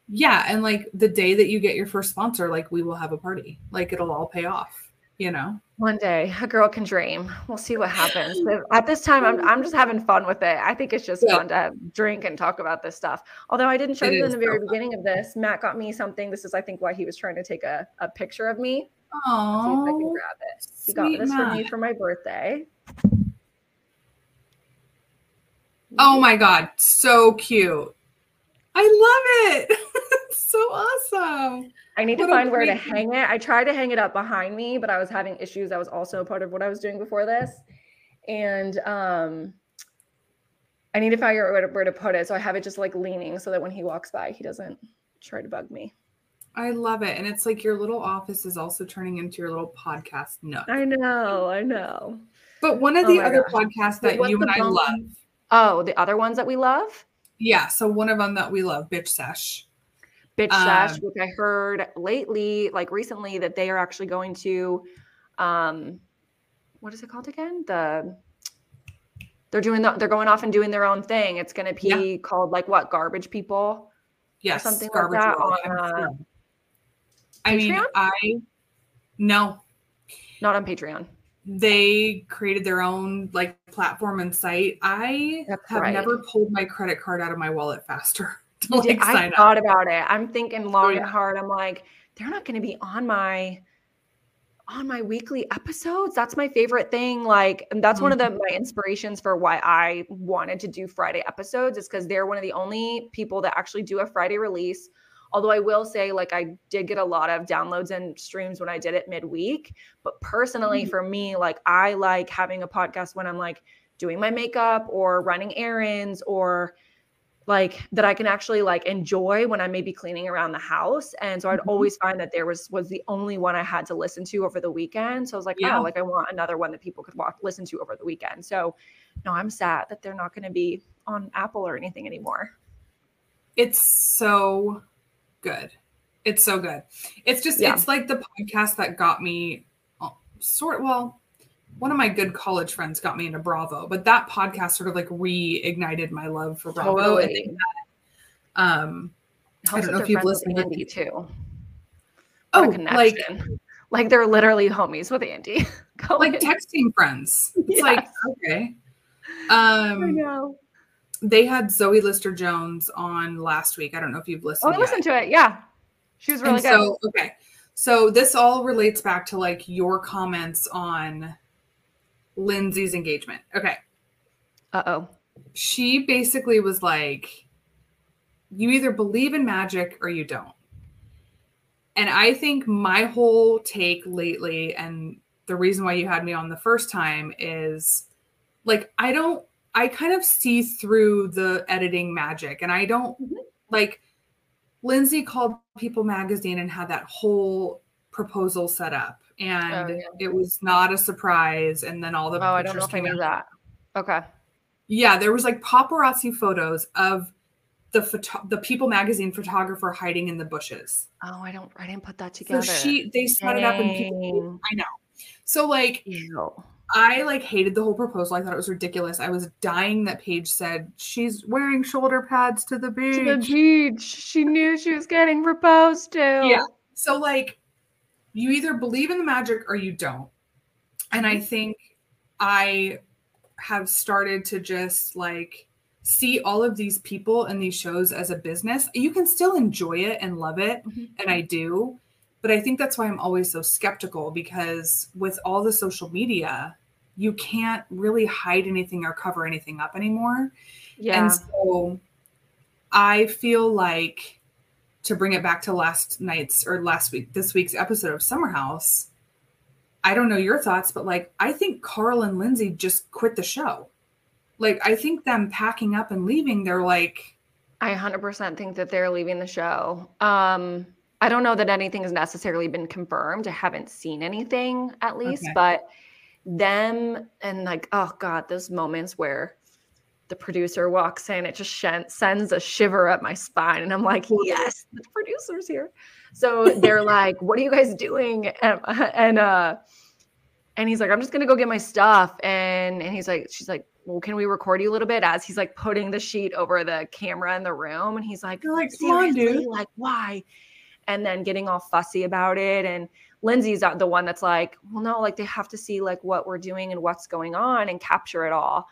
Yeah. And like the day that you get your first sponsor, like we will have a party, like it'll all pay off you know? One day a girl can dream. We'll see what happens. <laughs> At this time I'm, I'm just having fun with it. I think it's just yeah. fun to drink and talk about this stuff. Although i didn't show it you in the very so beginning of this. Matt got me something. This is i think why he was trying to take a, a picture of me. Oh, i can grab it. He got this Matt. for me for my birthday. Oh my god so cute. I love it <laughs> so awesome I need what to find where to hang it. I tried to hang it up behind me, but I was having issues. That was also part of what I was doing before this. And um I need to figure out where to, where to put it. So I have it just like leaning so that when he walks by, he doesn't try to bug me. I love it. And it's like your little office is also turning into your little podcast nook. I know, I know. But one of oh the other gosh. podcasts that you and I love. Oh, the other ones that we love? Yeah. So one of them that we love, Bitch Sesh bitch um, which I heard lately, like recently, that they are actually going to, um, what is it called again? The they're doing the, they're going off and doing their own thing. It's going to be yeah. called like what garbage people, yes, something like that. On, uh, I mean, I no, not on Patreon. They created their own like platform and site. I That's have right. never pulled my credit card out of my wallet faster. <laughs> <laughs> like I thought up. about it. I'm thinking long oh, yeah. and hard. I'm like, they're not going to be on my on my weekly episodes. That's my favorite thing. Like, and that's mm-hmm. one of the mm-hmm. my inspirations for why I wanted to do Friday episodes is because they're one of the only people that actually do a Friday release. Although I will say, like, I did get a lot of downloads and streams when I did it midweek. But personally, mm-hmm. for me, like, I like having a podcast when I'm like doing my makeup or running errands or like that I can actually like enjoy when I may be cleaning around the house. And so I'd mm-hmm. always find that there was was the only one I had to listen to over the weekend. So I was like, yeah. oh, like I want another one that people could watch listen to over the weekend. So no, I'm sad that they're not going to be on Apple or anything anymore. It's so good. It's so good. It's just yeah. it's like the podcast that got me uh, sort well one of my good college friends got me into Bravo, but that podcast sort of like reignited my love for Bravo. Totally. That, um, I don't know if you've listened to Andy too. Oh, like like they're literally homies with Andy. <laughs> like texting friends. It's yes. like okay. Um, I know. They had Zoe Lister Jones on last week. I don't know if you've listened. Oh, I listened to it. Yeah, she was really and good. So okay, so this all relates back to like your comments on Lindsay's engagement. Okay. Uh oh. She basically was like, you either believe in magic or you don't. And I think my whole take lately, and the reason why you had me on the first time is like, I don't, I kind of see through the editing magic. And I don't mm-hmm. like, Lindsay called People Magazine and had that whole proposal set up Oh, and oh, yeah. it was not a surprise. And then all the oh, I don't know if I knew that. Okay. Yeah, there was like paparazzi photos of the photo- the People magazine photographer hiding in the bushes. Oh, I don't I didn't put that together. So she they set Dang. it up and people I know. So like Ew. I like hated the whole proposal. I thought it was ridiculous. I was dying that Paige said she's wearing shoulder pads to the beach. To the beach. She knew she was getting proposed to. Yeah. So like you either believe in the magic or you don't. And I think I have started to just like see all of these people and these shows as a business. You can still enjoy it and love it, mm-hmm. and I do. But I think that's why I'm always so skeptical because with all the social media, you can't really hide anything or cover anything up anymore. Yeah. And so I feel like to bring it back to last night's or last week, this week's episode of Summer House, I don't know your thoughts, but like, I think Carl and Lindsay just quit the show. Like, I think them packing up and leaving, they're like, I 100% think that they're leaving the show. Um, I don't know that anything has necessarily been confirmed. I haven't seen anything at least, okay. but them and like, oh God, those moments where the producer walks in, it just sh- sends a shiver up my spine. And I'm like, yes, the producer's here. So they're like, what are you guys doing? And, <laughs> and, uh, and he's like, I'm just gonna go get my stuff. And and he's like, she's like, well, can we record you a little bit? As he's like putting the sheet over the camera in the room, and he's like, You're like, come on, dude. Like, why? And then getting all fussy about it. And Lindsay's the one that's like, well, no, like they have to see like what we're doing and what's going on and capture it all.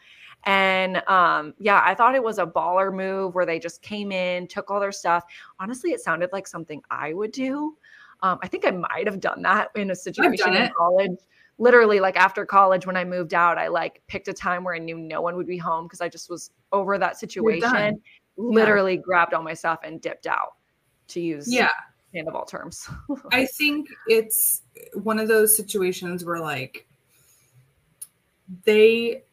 And um, yeah, I thought it was a baller move where they just came in, took all their stuff. Honestly, it sounded like something I would do. Um, I think I might have done that in a <laughs> situation in college. Literally, like after college, when I moved out, I like picked a time where I knew no one would be home because I just was over that situation. Literally yeah. grabbed all my stuff and dipped out to use yeah hand of all terms. <laughs> I think it's one of those situations where like they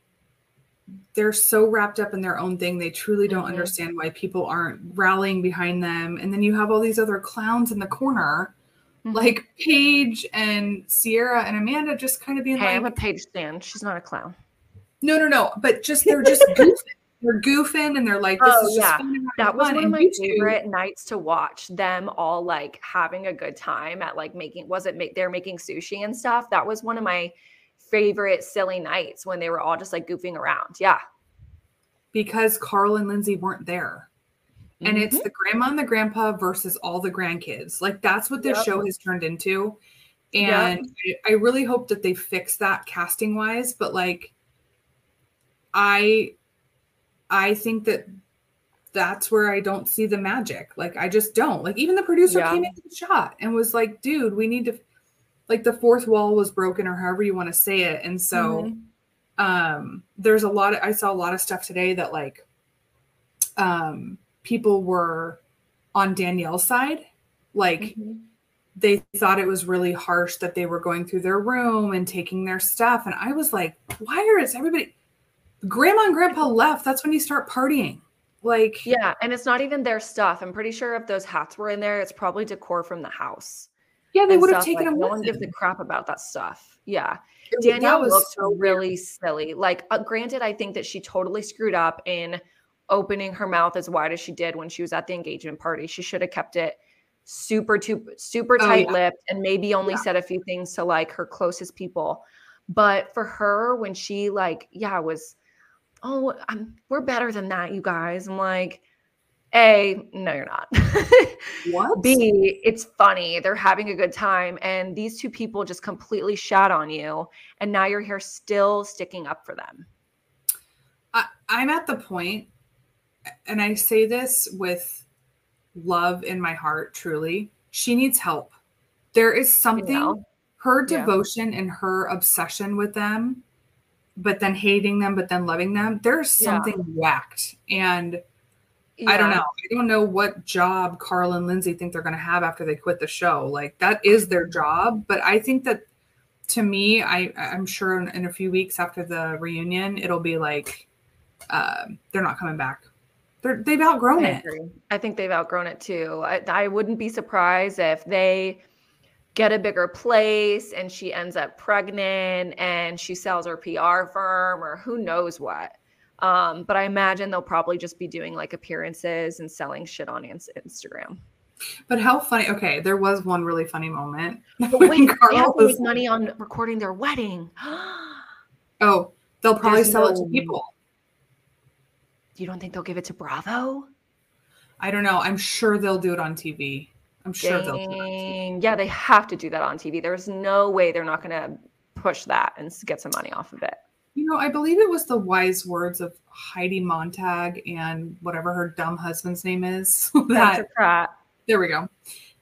they're so wrapped up in their own thing they truly don't mm-hmm. understand why people aren't rallying behind them and then you have all these other clowns in the corner mm-hmm. like paige and ciara and amanda just kind of being hey, like i'm a paige stan she's not a clown no no no but just they're just <laughs> goofing they're goofing and they're like this oh, yeah. that was one of my favorite nights to watch them all like having a good time at like making was it make they're making sushi and stuff that was one of my favorite silly nights when they were all just like goofing around. Yeah. Because Carl and Lindsay weren't there. Mm-hmm. And it's mm-hmm. the grandma and the grandpa versus all the grandkids. Like that's what this yep. show has turned into. And yep. I, I really hope that they fix that casting wise. But like, I, I think that that's where I don't see the magic. Like I just don't. Like even the producer yeah. came into the shot and was like, "Dude, we need to like the fourth wall was broken or however you want to say it. And so mm-hmm. um there's a lot of I saw a lot of stuff today that like um people were on Danielle's side. Like mm-hmm. they thought it was really harsh that they were going through their room and taking their stuff. And I was like, why is everybody grandma and grandpa left? That's when you start partying. Like Yeah, and it's not even their stuff. I'm pretty sure if those hats were in there, it's probably decor from the house. Yeah, they would have taken like. No one gives a crap about that stuff. Yeah. Danielle looked so really weird. silly. Like, uh, granted, I think that she totally screwed up in opening her mouth as wide as she did when she was at the engagement party. She should have kept it super, too, super tight lipped oh, yeah. and maybe only yeah. said a few things to like her closest people. But for her, when she like, yeah, was, oh, I'm, we're better than that, you guys. I'm like, a, no, you're not. <laughs> what? B, it's funny. They're having a good time. And these two people just completely shot on you. And now you're here still sticking up for them. I, I'm at the point, and I say this with love in my heart, truly. She needs help. There is something, you know? her devotion yeah. and her obsession with them, but then hating them, but then loving them, there's something yeah. whacked. And yeah. I don't know. I don't know what job Carl and Lindsay think they're going to have after they quit the show. Like that is their job, but I think that to me, I I'm sure in, in a few weeks after the reunion, it'll be like uh, they're not coming back. They're, they've outgrown I it. I think they've outgrown it too. I, I wouldn't be surprised if they get a bigger place and she ends up pregnant and she sells her PR firm or who knows what. Um, but I imagine they'll probably just be doing like appearances and selling shit on Instagram. But how funny! Okay, there was one really funny moment. But <laughs> wait, they have to make money on recording their wedding. <gasps> oh, they'll probably There's sell no... it to people. You don't think they'll give it to Bravo? I don't know. I'm sure they'll do it on TV. I'm sure Dang. they'll do it. Yeah, they have to do that on TV. There's no way they're not going to push that and get some money off of it. You know, I believe it was the wise words of Heidi Montag and whatever her dumb husband's name is. <laughs> that, Pratt. There we go.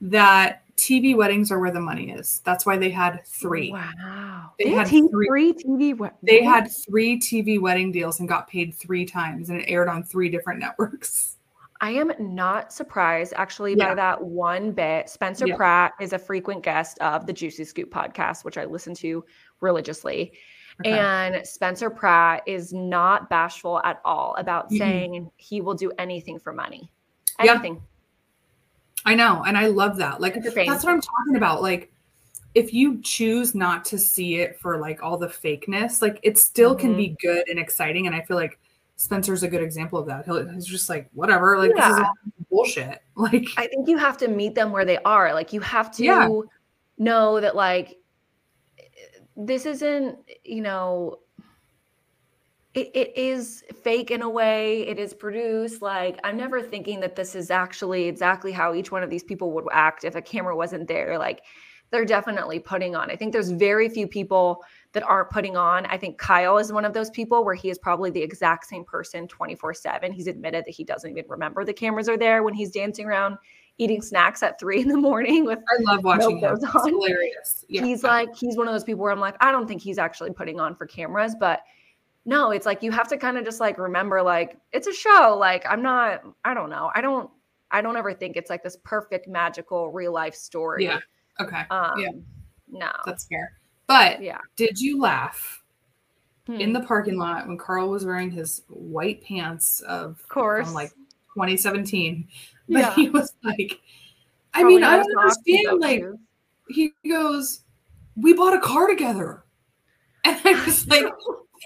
That TV weddings are where the money is. That's why they had three. Wow. They, they had three, three TV weddings. They had three TV wedding deals and got paid three times and it aired on three different networks. I am not surprised actually yeah. by that one bit. Spencer yeah. Pratt is a frequent guest of the Juicy Scoop podcast, which I listen to religiously. Okay. And Spencer Pratt is not bashful at all about mm-hmm. saying he will do anything for money. Anything. Yeah. I know. And I love that. Like, that's what I'm talking about. Like, if you choose not to see it for like all the fakeness, like it still mm-hmm. can be mm-hmm. good and exciting. And I feel like Spencer's a good example of that. He'll, he's just like, whatever, like yeah. this is bullshit. <laughs> Like, I think you have to meet them where they are. Like, you have to yeah. know that, like, this isn't, you know, it, it is fake in a way. It is produced. Like, I'm never thinking that this is actually exactly how each one of these people would act if a camera wasn't there. Like, they're definitely putting on. I think there's very few people that aren't putting on. I think Kyle is one of those people where he is probably the exact same person 24 7. He's admitted that he doesn't even remember the cameras are there when he's dancing around eating snacks at three in the morning with I love watching him. It's hilarious. Yeah. He's like, he's one of those people where I'm like, I don't think he's actually putting on for cameras, but no, it's like you have to kind of just like remember, like, it's a show. Like, I'm not, I don't know. I don't, I don't ever think it's like this perfect, magical real life story. Yeah. Okay. Um, yeah. No. That's fair. But yeah. Did you laugh hmm. in the parking lot when Carl was wearing his white pants of, of course, from like 2017? But yeah. he was like, I Probably mean, I don't understand. Like, he goes, "We bought a car together," and I was <laughs> like,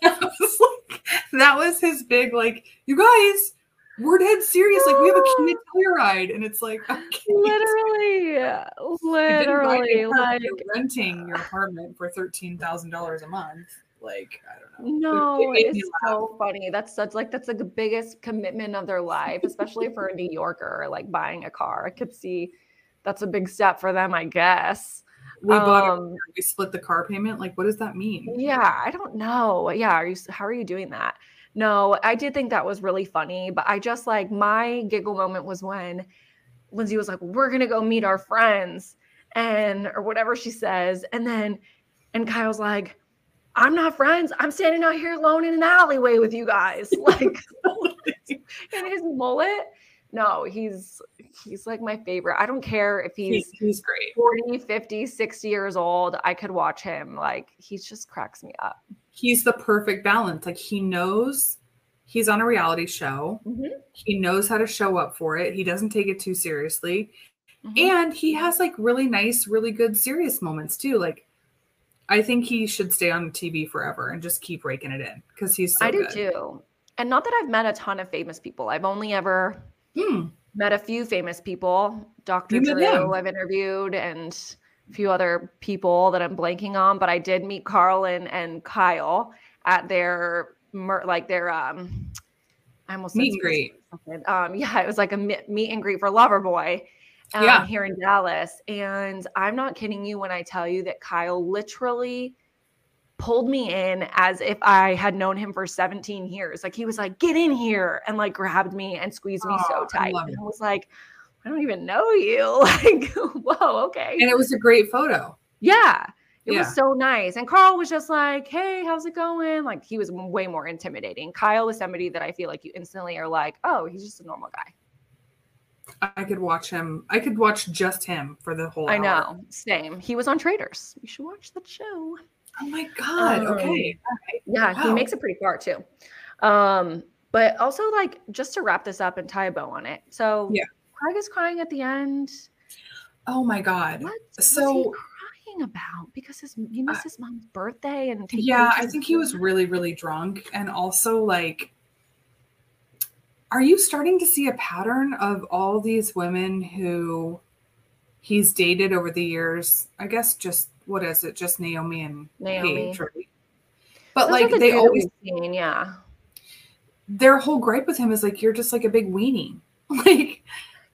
that was like, that was his big like, you guys. We're dead serious. Like we have a <laughs> Kia ride. and it's like okay. literally, literally, like renting your apartment for thirteen thousand dollars a month like I don't know. No, it, it it's so funny. That's such like that's like the biggest commitment of their life, especially for a New Yorker, like buying a car. I could see that's a big step for them, I guess. We bought um, we split the car payment. Like, what does that mean? Yeah, I don't know. Yeah, are you how are you doing that? No, I did think that was really funny, but I just like my giggle moment was when Lindsay was like, We're gonna go meet our friends. and or whatever she says. And then and Kyle's like, I'm not friends. I'm standing out here alone in an alleyway with you guys. <laughs> Like and his mullet. No, he's he's like my favorite. I don't care if he's he's great. 40, 50, 60 years old. I could watch him. Like he just cracks me up. He's the perfect balance. Like he knows he's on a reality show. Mm-hmm. He knows how to show up for it. He doesn't take it too seriously. Mm-hmm. And he has like really nice, really good serious moments too. Like I think he should stay on TV forever and just keep raking it in because he's so I do good. too. And not that I've met a ton of famous people. I've only ever hmm. met a few famous people. Dr. Drew, I've interviewed, and a few other people that I'm blanking on. But I did meet Carl and, and Kyle at their like their um. I almost meet and greet. Um, <laughs> yeah, it was like a meet and greet for Loverboy. Um, yeah. here in Dallas. And I'm not kidding you when I tell you that Kyle literally pulled me in as if I had known him for 17 years. Like he was like, get in here and like grabbed me and squeezed me oh, so tight. I and I was like, I don't even know you. <laughs> Like, whoa, okay. And it was a great photo. Yeah. It yeah. was so nice. And Carl was just like, hey, how's it going? Like he was way more intimidating. Kyle is somebody that I feel like you instantly are like, oh, he's just a normal guy. I could watch him. I could watch just him for the whole I know. Same. He was on Traitors. You should watch the show. Oh my god. Um, okay. Yeah, wow. he makes it pretty far too. Um, but also like just to wrap this up and tie a bow on it. So yeah, Craig is crying at the end. Oh my god. What so crying about? Because his he missed uh, his mom's birthday and yeah, I think he was really, really drunk. And also like are you starting to see a pattern of all these women who he's dated over the years? I guess just what is it? Just Naomi and Naomi. Paige, right? But Those like the they always, seen, yeah. Their whole gripe with him is like you're just like a big weenie, <laughs> like.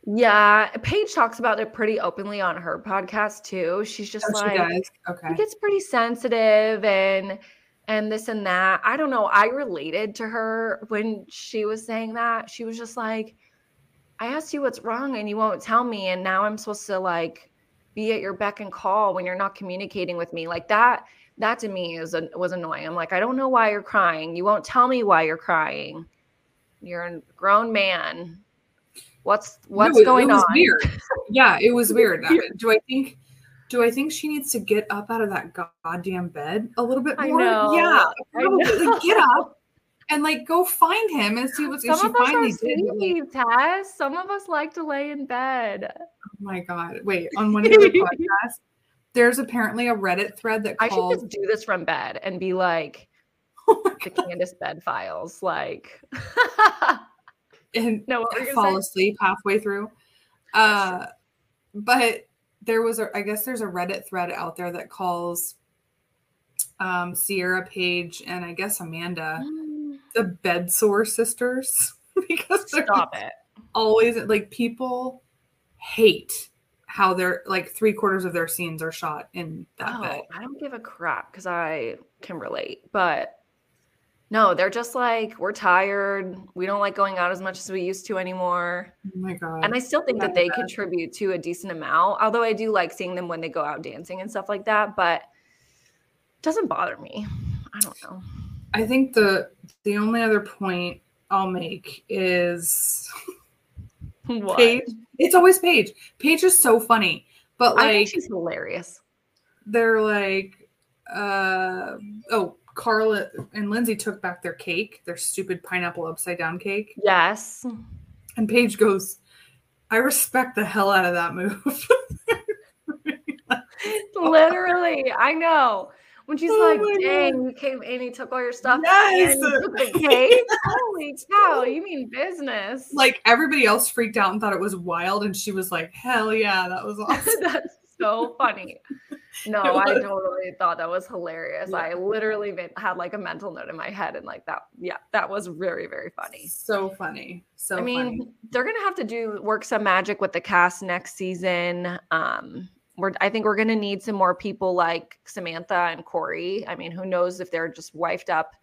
Yeah, Paige talks about it pretty openly on her podcast too. She's just oh, like, she okay, he gets pretty sensitive and and this and that. I don't know. I related to her when she was saying that. She was just like, I asked you what's wrong and you won't tell me, and now I'm supposed to like be at your beck and call when you're not communicating with me. Like that that to me is a, was annoying. I'm like i don't know why you're crying. You won't tell me why you're crying. You're a grown man. What's what's no, going on? weird. <laughs> Yeah it was weird. Do i think do I think she needs to get up out of that goddamn bed a little bit more? Yeah, probably. Like, <laughs> get up and like go find him and see what's. Some of us are sleepy, Tess. Some of us like to lay in bed Oh my god! Wait, on one of the <laughs> podcasts, there's apparently a Reddit thread that calls, I should just do this from bed and be like, <laughs> oh the Candace bed files, like, and no, fall asleep halfway through. Uh, but there was a, I guess there's a Reddit thread out there that calls um, Ciara Paige and I guess Amanda mm. the bed sore sisters <laughs> because stop it always like people hate how they're like three quarters of their scenes are shot in that oh, bed. I don't give a crap because I can relate, but no, they're just like, we're tired. We don't like going out as much as we used to anymore. Oh my God. And I still think that they contribute to a decent amount, although I do like seeing them when they go out dancing and stuff like that, but it doesn't bother me. I don't know. I think the the only other point I'll make is <laughs> what? Paige. It's always Paige. Paige is so funny, but like she's hilarious. They're like, uh, oh, Carl and Lindsay took back their cake, their stupid pineapple upside down cake. Yes. And Paige goes, I respect the hell out of that move. <laughs> Literally, I know. When she's oh like, dang, God. you came in, he took all your stuff. Yes. And took the <laughs> cake. Holy cow, you mean business. Like everybody else freaked out and thought it was wild. And she was like, hell yeah, that was <laughs> awesome. That's so funny. No, I totally thought that was hilarious. Yeah. I literally had like a mental note in my head and like that, yeah, that was very, very funny. So funny. So I mean, funny. they're gonna have to do work some magic with the cast next season. Um, we're I think we're going to need some more people like Samantha and Corey. I mean, who knows if they're just wifed up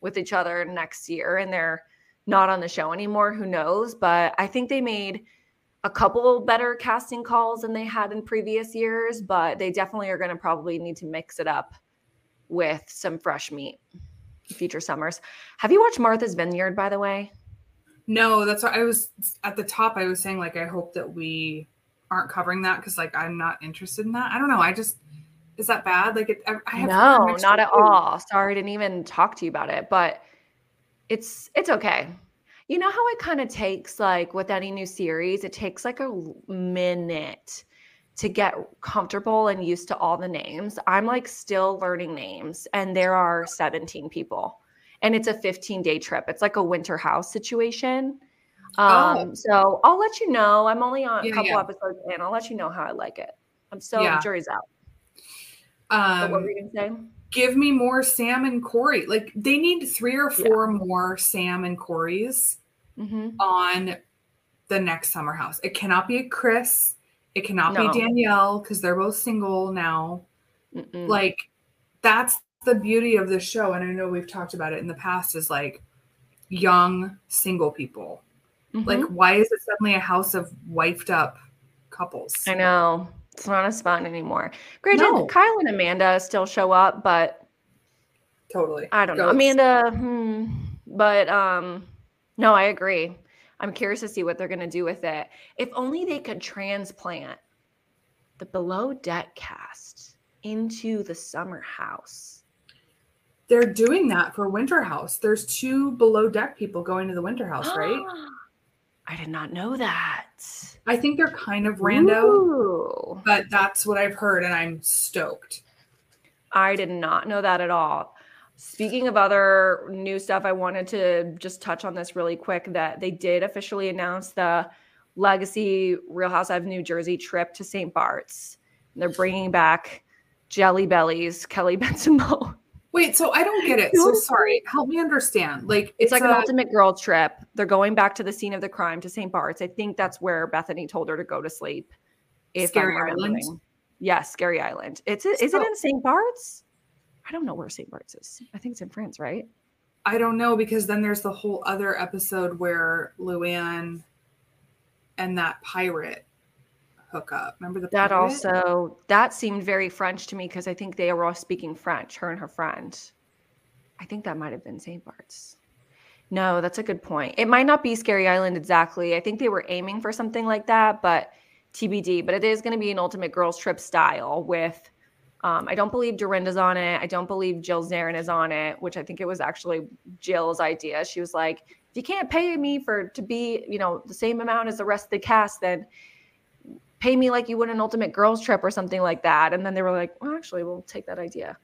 with each other next year and they're not on the show anymore, who knows, but I think they made a couple better casting calls than they had in previous years, but they definitely are going to probably need to mix it up with some fresh meat future summers. Have you watched Martha's Vineyard, by the way? No, that's what I was at the top. I was saying, like, I hope that we aren't covering that because, like, I'm not interested in that. I don't know. I just, is that bad? Like, it, I have no, not at all. Sorry, I didn't even talk to you about it, but it's, it's okay. You know how it kind of takes, like, with any new series, it takes like a minute to get comfortable and used to all the names. I'm like still learning names, and there are 17 people, and it's a 15 day trip. It's like a winter house situation. Um, oh. so I'll let you know. I'm only on yeah, a couple yeah. episodes and I'll let you know how I like it. I'm still yeah. jury's out. Um, what were you gonna say? Give me more Sam and Kory. Like they need three or four more Sam and Kory's mm-hmm. on the next summer house. It cannot be a Chris it cannot no. be Danielle because they're both single now. Mm-mm. Like that's the beauty of the show. And I know we've talked about it in the past is like young single people. Mm-hmm. Like, why is it suddenly a house of wifed up couples? I know. It's not as fun anymore. Granted, no. Kyle and Amanda still show up, but totally. I don't know. Amanda, hmm, but um, no, I agree. I'm curious to see what they're going to do with it. If only they could transplant the below deck cast into the summer house. They're doing that for Winter House. There's two below deck people going to the Winter House, right? <gasps> <gasps> <gasps> I did not know that. I think they're kind of rando, Ooh. but that's what I've heard, and I'm stoked. I did not know that at all. Speaking of other new stuff, I wanted to just touch on this really quick that they did officially announce the Legacy Real Housewives of New Jersey trip to St. Bart's. And they're bringing back Jelly Bellies, Kelly <laughs> Bensimon Wait, so I don't get it. So sorry, help me understand. Like it's, it's like a, an ultimate girl trip. They're going back to the scene of the crime to St. Bart's. I think that's where Bethenny told her to go to sleep. If Scary Island. Yes, Scary Island. It's is so, it in St. Bart's? I don't know where St. Bart's is. I think it's in France, right? I don't know because then there's the whole other episode where Luann and that pirate hook up. Remember the that also that seemed very French to me because I think they were all speaking French, her and her friend. I think that might have been St. Bart's. No, that's a good point. It might not be Scary Island exactly. I think they were aiming for something like that, but TBD. But it is going to be an ultimate girls trip style with um, I don't believe Dorinda's on it. I don't believe Jill Zarin is on it, which I think it was actually Jill's idea. She was like, if you can't pay me for to be, you know, the same amount as the rest of the cast, then pay me like you would an ultimate girls trip or something like that. And then they were like, well, actually, we'll take that idea.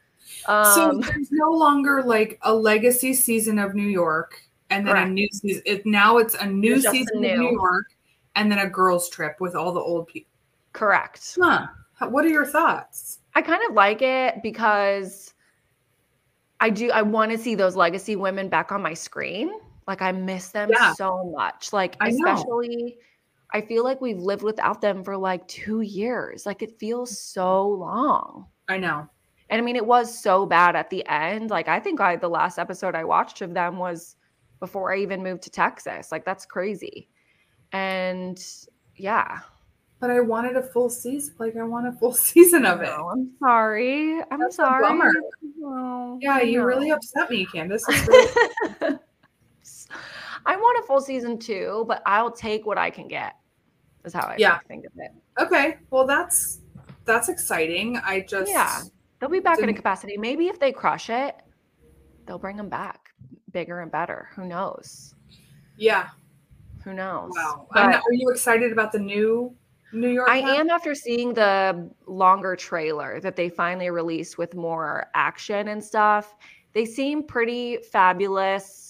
Um, so there's no longer like a legacy season of New York and then correct. a new season. It, now it's a new season new. of New York and then a girls trip with all the old people. Correct. Huh. What are your thoughts? I kind of like it because I do I want to see those legacy women back on my screen. Like I miss them yeah. so much. Like I especially I feel like we've lived without them for like 2 years. Like it feels mm-hmm. so long. I know. And I mean it was so bad at the end. Like I think I the last episode I watched of them was before I even moved to Texas. Like that's crazy. And yeah, but I wanted a full season. Like I want a full <laughs> season of it. Oh, I'm sorry. I'm That's sorry. Oh, yeah, you really upset me, Candace. Really- <laughs> I want a full season too, but I'll take what I can get. Is how I yeah. think of it. Okay, well that's that's exciting. I just yeah, they'll be back didn't... in a capacity. Maybe if they crush it, they'll bring them back bigger and better. Who knows? Yeah, who knows? Wow. But, are you excited about the new New York? I am after seeing the longer trailer that they finally released with more action and stuff. They seem pretty fabulous.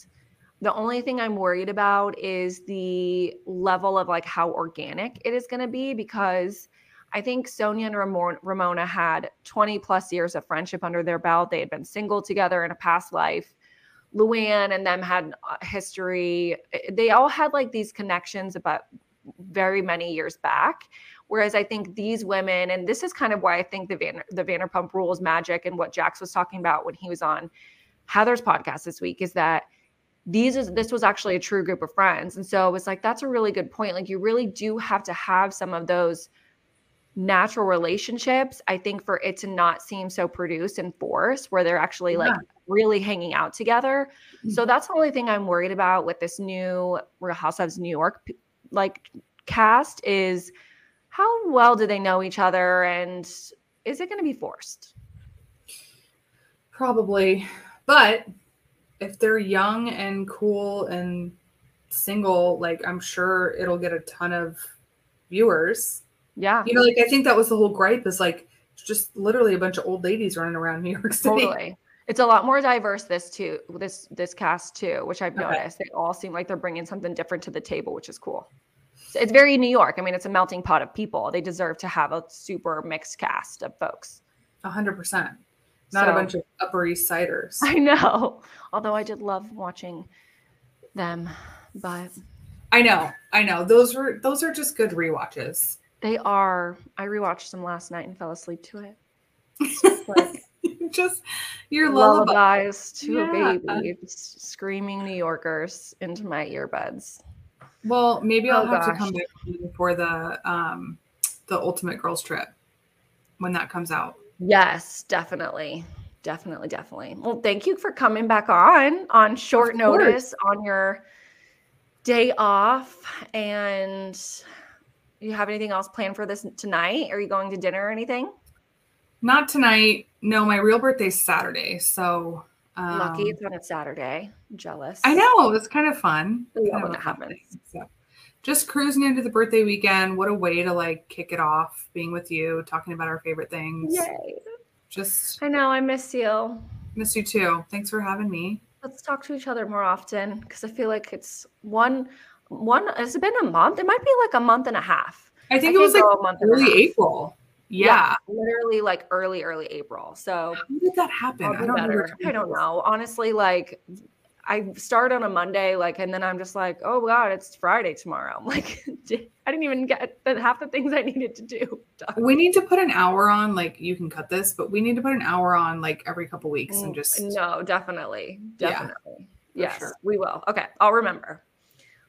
The only thing I'm worried about is the level of like how organic it is going to be because I think Sonja and Ramona had 20 plus years of friendship under their belt. They had been single together in a past life. Luann and them had history. They all had like these connections about very many years back. Whereas I think these women, and this is kind of why I think the Van, the Vanderpump Rules magic and what Jax was talking about when he was on Heather's podcast this week is that these is this was actually a true group of friends. And so it was like, that's a really good point. Like you really do have to have some of those natural relationships, I think for it to not seem so produced and forced, where they're actually yeah. like really hanging out together. Mm-hmm. So that's the only thing I'm worried about with this new Real Housewives New York like cast is how well do they know each other and is it going to be forced? Probably. But if they're young and cool and single, like I'm sure it'll get a ton of viewers. Yeah. You know, like I think that was the whole gripe is like just literally a bunch of old ladies running around New York City. Totally. It's a lot more diverse this too, this this cast too, which I've noticed. Okay. They all seem like they're bringing something different to the table, which is cool. So it's very New York. I mean, it's a melting pot of people. They deserve to have a super mixed cast of folks. A hundred percent. Not so, a bunch of Upper East Siders. <laughs> I know. Although I did love watching them, but I know, I know. Those were those are just good re-watches. They are. I rewatched them last night and fell asleep to it. <laughs> Just, like, just your lullabies to yeah. a baby, screaming New Yorkers into my earbuds. Well, maybe I'll oh, have gosh. to come back for the um the Ultimate Girls Trip when that comes out. Yes, definitely. Definitely, definitely. Well, thank you for coming back on on short notice on your day off. And you have anything else planned for this tonight? Are you going to dinner or anything? Not tonight. No, my real birthday's Saturday. So um, lucky it's on a Saturday. jealous. I know. It's kind of fun. Yeah, when it happens. So just cruising into the birthday weekend. What a way to like kick it off, being with you, talking about our favorite things. Yay. Just I know I miss you. Miss you too. Thanks for having me. Let's talk to each other more often because I feel like it's one one has it been a month? It might be like a month and a half. I think I it was like a month early April. Yeah. yeah. literally like early, early April. So how did that happen? I don't, I don't know. Honestly, like I start on a Monday, like, and then I'm just like, oh God, it's Friday tomorrow. I'm like, <laughs> I didn't even get half the things I needed to do. <laughs> Done. We need to put an hour on, like, you can cut this, but we need to put an hour on, like, every couple weeks and mm, just. No, definitely. Definitely. Yeah, yes, sure. we will. Okay. I'll remember.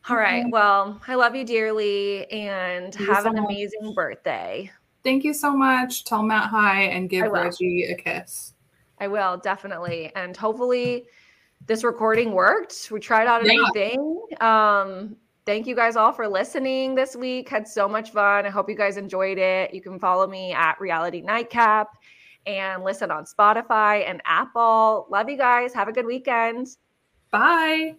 All right. Well, I love you dearly and Thank have so an much. amazing birthday. Thank you so much. Tell Matt hi and give Reggie a kiss. I will, definitely. And hopefully, this recording worked. We tried out a yeah. new thing. Um, thank you guys all for listening this week. Had so much fun. I hope you guys enjoyed it. You can follow me at Reality Nightcap and listen on Spotify and Apple. Love you guys. Have a good weekend. Bye.